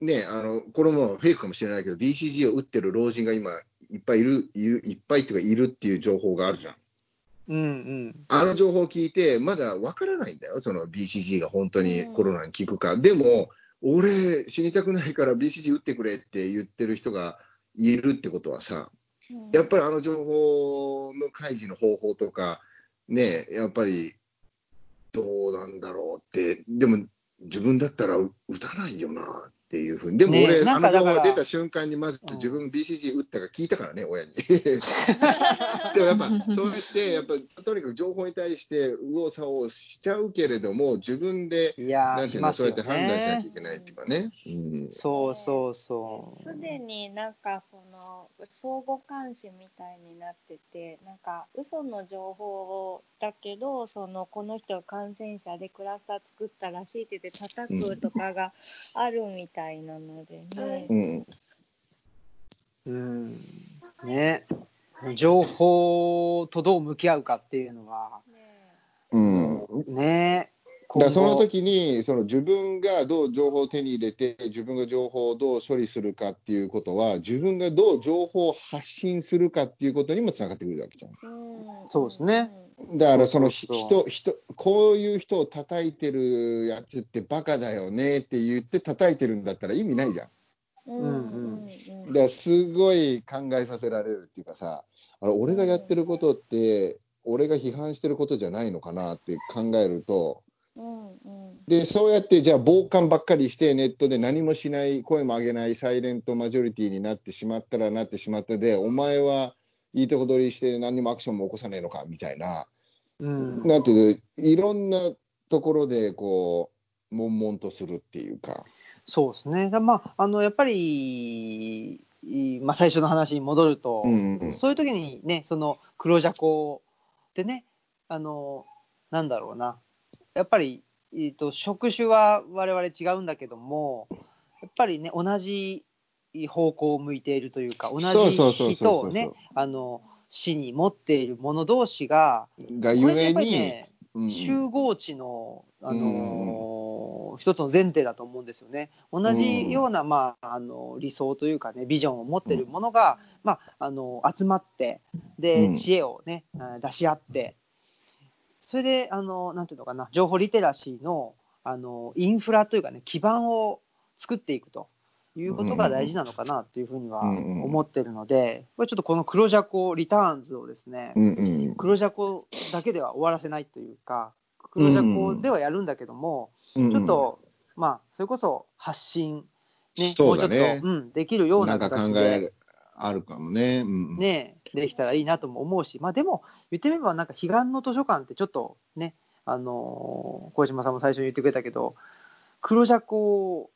ね、あの、これもフェイクかもしれないけど、BCG を打ってる老人が今、いっぱいいる、いる、いっぱいっていうか、いるっていう情報があるじゃん。うんうん。あの情報を聞いて、まだわからないんだよ、その BCG が本当にコロナに効くか。でも、俺、死にたくないから BCG 打ってくれって言ってる人がいるってことはさ、うんやっぱりあの情報の開示の方法とか、ね、やっぱりどうなんだろうって、でも自分だったら打たないよな。っていうふうに、でもね俺、あのなんかだから情報が出た瞬間に、まずうん自分 BCG 打ったか聞いたからね、親に。でもやっぱ、そうやって、やっぱとにかく情報に対して右往左往しちゃうけれども、自分で、いやー、なんていうの、しますよそうやって判断しなきゃいね。けないっていうかね。うんそうそうそう。すでになんかその相互監視みたいになっててなんか嘘の情報だけどそのこの人が感染者でクラスター作ったらしいって言って叩くとかがあるみたいなのでね。うんうん。ね。情報とどう向き合うかっていうのは、うんね。だその時にその自分がどう情報を手に入れて自分が情報をどう処理するかっていうことは自分がどう情報を発信するかっていうことにもつながってくるわけじゃん。うんそうですね。だからその人人こういう人を叩いてるやつってバカだよねって言って叩いてるんだったら意味ないじゃん。うんうんうんだからすごい考えさせられるっていうかさあれ俺がやってることって俺が批判してることじゃないのかなって考えるとうんうん。でそうやってじゃあ傍観ばっかりしてネットで何もしない声も上げないサイレントマジョリティになってしまったらなってしまったでお前はいいとこ取りして何にもアクションも起こさねえのかみたいなうん。なんていういろんなところでこう悶々とするっていうか。そうですね。だまあ、あの、やっぱり、いまあ、最初の話に戻ると、うんうんそういう時にね、その黒ジャコでね、あの、なんだろうな、やっぱり、えっと職種は我々違うんだけども、やっぱりね、同じ方向を向いているというか、同じ人をね、あの、死に持っている者同士が、がゆえに、ね、うん。集合値の、あのー一つの前提だと思うんですよね。同じような、まあ、あの理想というかね、ビジョンを持っているものが、まあ、あの集まって、で、うん。知恵をね、あ出し合って、それで、あの、なんていうのかな、情報リテラシーの、あの、インフラというかね、基盤を作っていくということが大事なのかなというふうにはうん思ってるので、ちょっとこの黒ジャコリターンズをですね、うんうん黒ジャコだけでは終わらせないというか、黒ジャコではやるんだけども、うんちょっと、まあ、それこそ発信、ね、もうちょっと、うん、できるような形で、あるかもね。うん、ね、できたらいいなとも思うし、まあでも、言ってみれば、なんか、彼岸の図書館ってちょっとね、あのー小島さんも最初に言ってくれたけど、黒ジャコ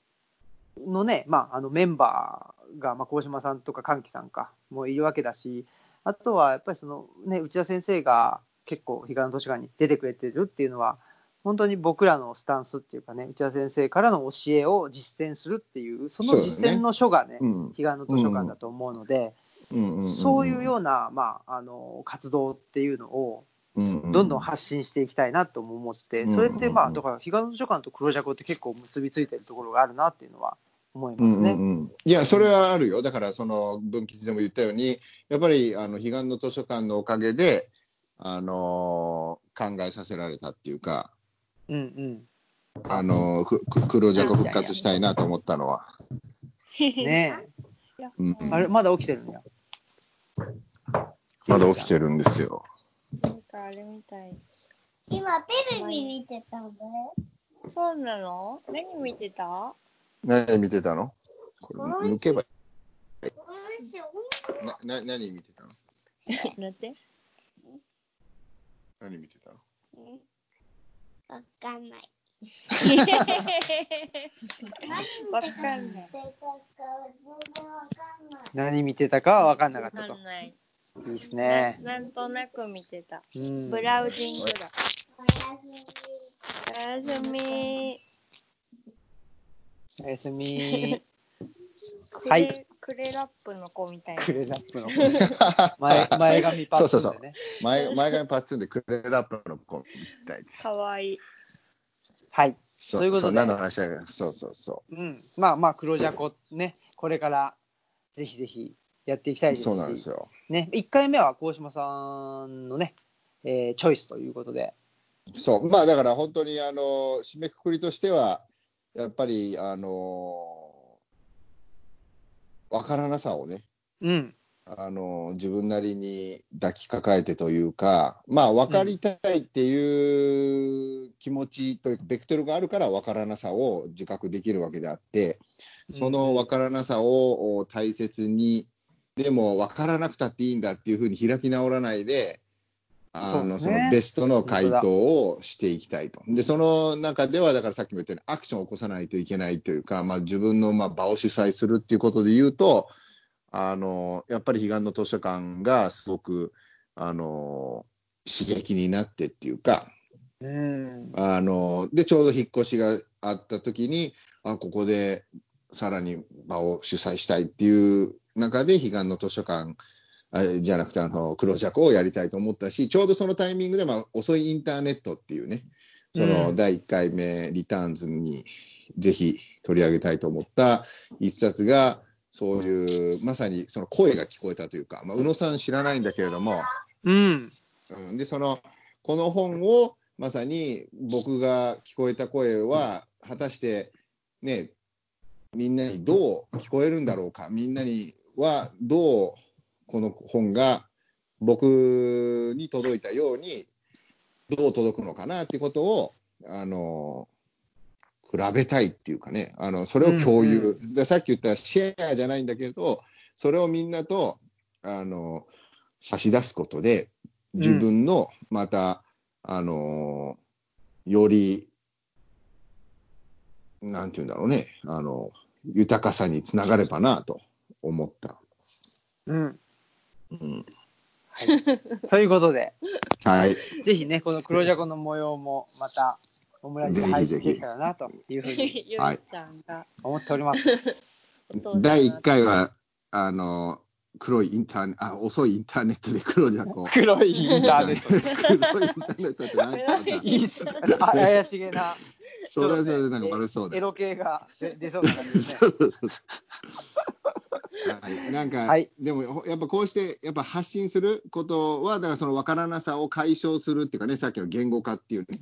のね、まあ、あのメンバーが、まあ、小島さんとか歓喜さんかもいるわけだし、あとはやっぱりその、ね、内田先生が結構、彼岸の図書館に出てくれてるっていうのは、本当に僕らのスタンスっていうかね、内田先生からの教えを実践するっていう、その実践の書がね、うん。彼岸の図書館だと思うので、うん。うん。そういうような、まあ、あの活動っていうのをうん。どんどん発信していきたいなとも思って、うんそれって、まあ、だから、彼岸の図書館と黒ジャコって結構結びついてるところがあるなっていうのは思いますね。うんうんうんいや、それはあるよ。だから、その分吉でも言ったように、やっぱりあの彼岸の図書館のおかげで、あのー考えさせられたっていうか、うんうんあのーくく黒ジャコ復活したいなと思ったのは。ねいやうんえ、あれ、まだ起きてるんや。まだ起きてるんですよ。なんかあれみたい。今テレビ見てたんだよ。そうなの？何見てた？何見てたの？これ抜けばおいしいなな何見てたの？なんて何見てたの？わかんない。わかんない。全然わかんない。何見てたかは分かんなかったとわか。んない。いいですね。ななんとなく見てた。うんブラウジングだ。おやすみ。おやすみ。おやすみ。クレ、はいクレラップの子みたいな。クレラップの 前前髪パッツンでね。前前髪パッツンでクレラップの子みたいです。かわいい。はい。そということでそんなの話だから、そうそうそうん。まあまあ、黒ジャコね、これからぜひぜひやっていきたいでう。すし。そうなんですよ。ね、1回目は鴻島さんのね、えーチョイスということで。そう、まあだから本当に、あの、締めくくりとしては、やっぱり、あの、わからなさをね、うん。あの自分なりに抱きかかえてというか、まあ、分かりたいっていう気持ちというか、ベクトルがあるから分からなさを自覚できるわけであって、その分からなさをお大切に、でも分からなくたっていいんだっていうふうに開き直らないで、あのそのベストの回答をしていきたいと。で、その中では、だからさっきも言ったように、アクションを起こさないといけないというか、まあ、自分のまあ場を主催するっていうことで言うと、あのやっぱり彼岸の図書館がすごくあの刺激になってっていうか、うん。あのでちょうど引っ越しがあった時に、あここでさらに場を主催したいっていう中で、彼岸の図書館あじゃなくてあの黒尺をやりたいと思ったし、ちょうどそのタイミングで、まあ、遅いインターネットっていうね、そのうん。第1回目、リターンズにぜひ取り上げたいと思った一冊が、そういう、まさにその声が聞こえたというか、まあ、宇野さん知らないんだけれども、うん。うん、で、その、この本を、まさに僕が聞こえた声は、果たして、ね、みんなにどう聞こえるんだろうか、みんなにはどうこの本が僕に届いたように、どう届くのかなっていうことを、あの、比べたいっていうかね、あのそれを共有、で、さっき言ったシェアじゃないんだけど、それをみんなとあの差し出すことで、自分のまた、あのより、なんていうんだろうね、あの豊かさにつながればなと思った。うん。うん、ということで、はい、ぜひね、この黒ジャコの模様もまたオムライスで配信できたらなというふうに 思っております。第1回は、あの黒いインターネあ、遅いインターネットで黒じゃこう。黒いインターネット。黒いインターネットって何かまたいいっすね。あ 怪しげな、それはそれでなんか悪そうだよ。エロ系が出出そうな感じですね。はい、なんか、はい。でもほやっぱこうしてやっぱ発信することはだからその分からなさを解消するっていうかねさっきの言語化っていうね、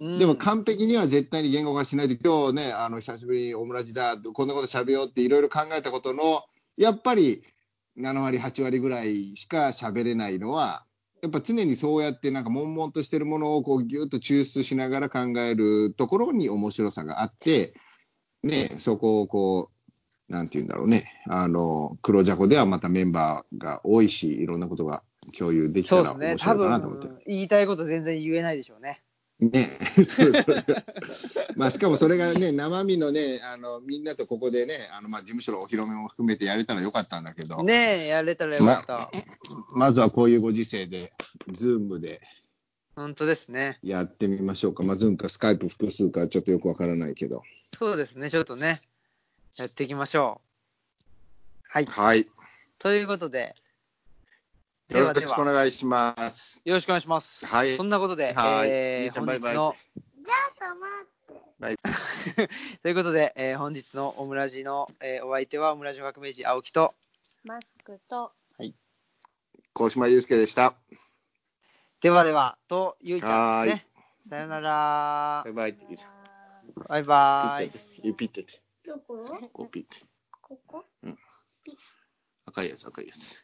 うん。でも完璧には絶対に言語化しないで今日ねあの久しぶりにオムラジだこんなこと喋ようっていろいろ考えたことのやっぱり7割8割ぐらいしか喋れないのはやっぱ常にそうやってなんか悶々としてるものをこうギュッと抽出しながら考えるところに面白さがあってねそこをこうなんて言うんだろうねあの黒ジャコではまたメンバーが多いしいろんなことが共有できたら面白いかなと思って。分、言いたいこと全然言えないでしょうね。ね、まあしかもそれがね、生身のね、あのみんなとここでね、あのまあ事務所のお披露目も含めてやれたらよかったんだけど、ねえ、やれたらよかった。まずはこういうご時世で、ズームで本当ですね。やってみましょうか、まあ、ズームかスカイプ複数かちょっとよくわからないけど。そうですね。ちょっとね、やっていきましょう。はい。はい、ということで、でよろしくおはでは、願いします。よろしくお願いします。はいそんなことで、はいえーゆうちゃんバイバイ本日の、じゃあ待って。ということで、えー本日のオムラジの、えーお相手はオムラジの革命児青木と、マスクと、高島祐介でした。ではでは、と、ゆいちゃんはーいですね。さよならバイ。バイ。バイバイ。どこ？コピッチ。ここ？うん。赤いやつ、赤いやつ。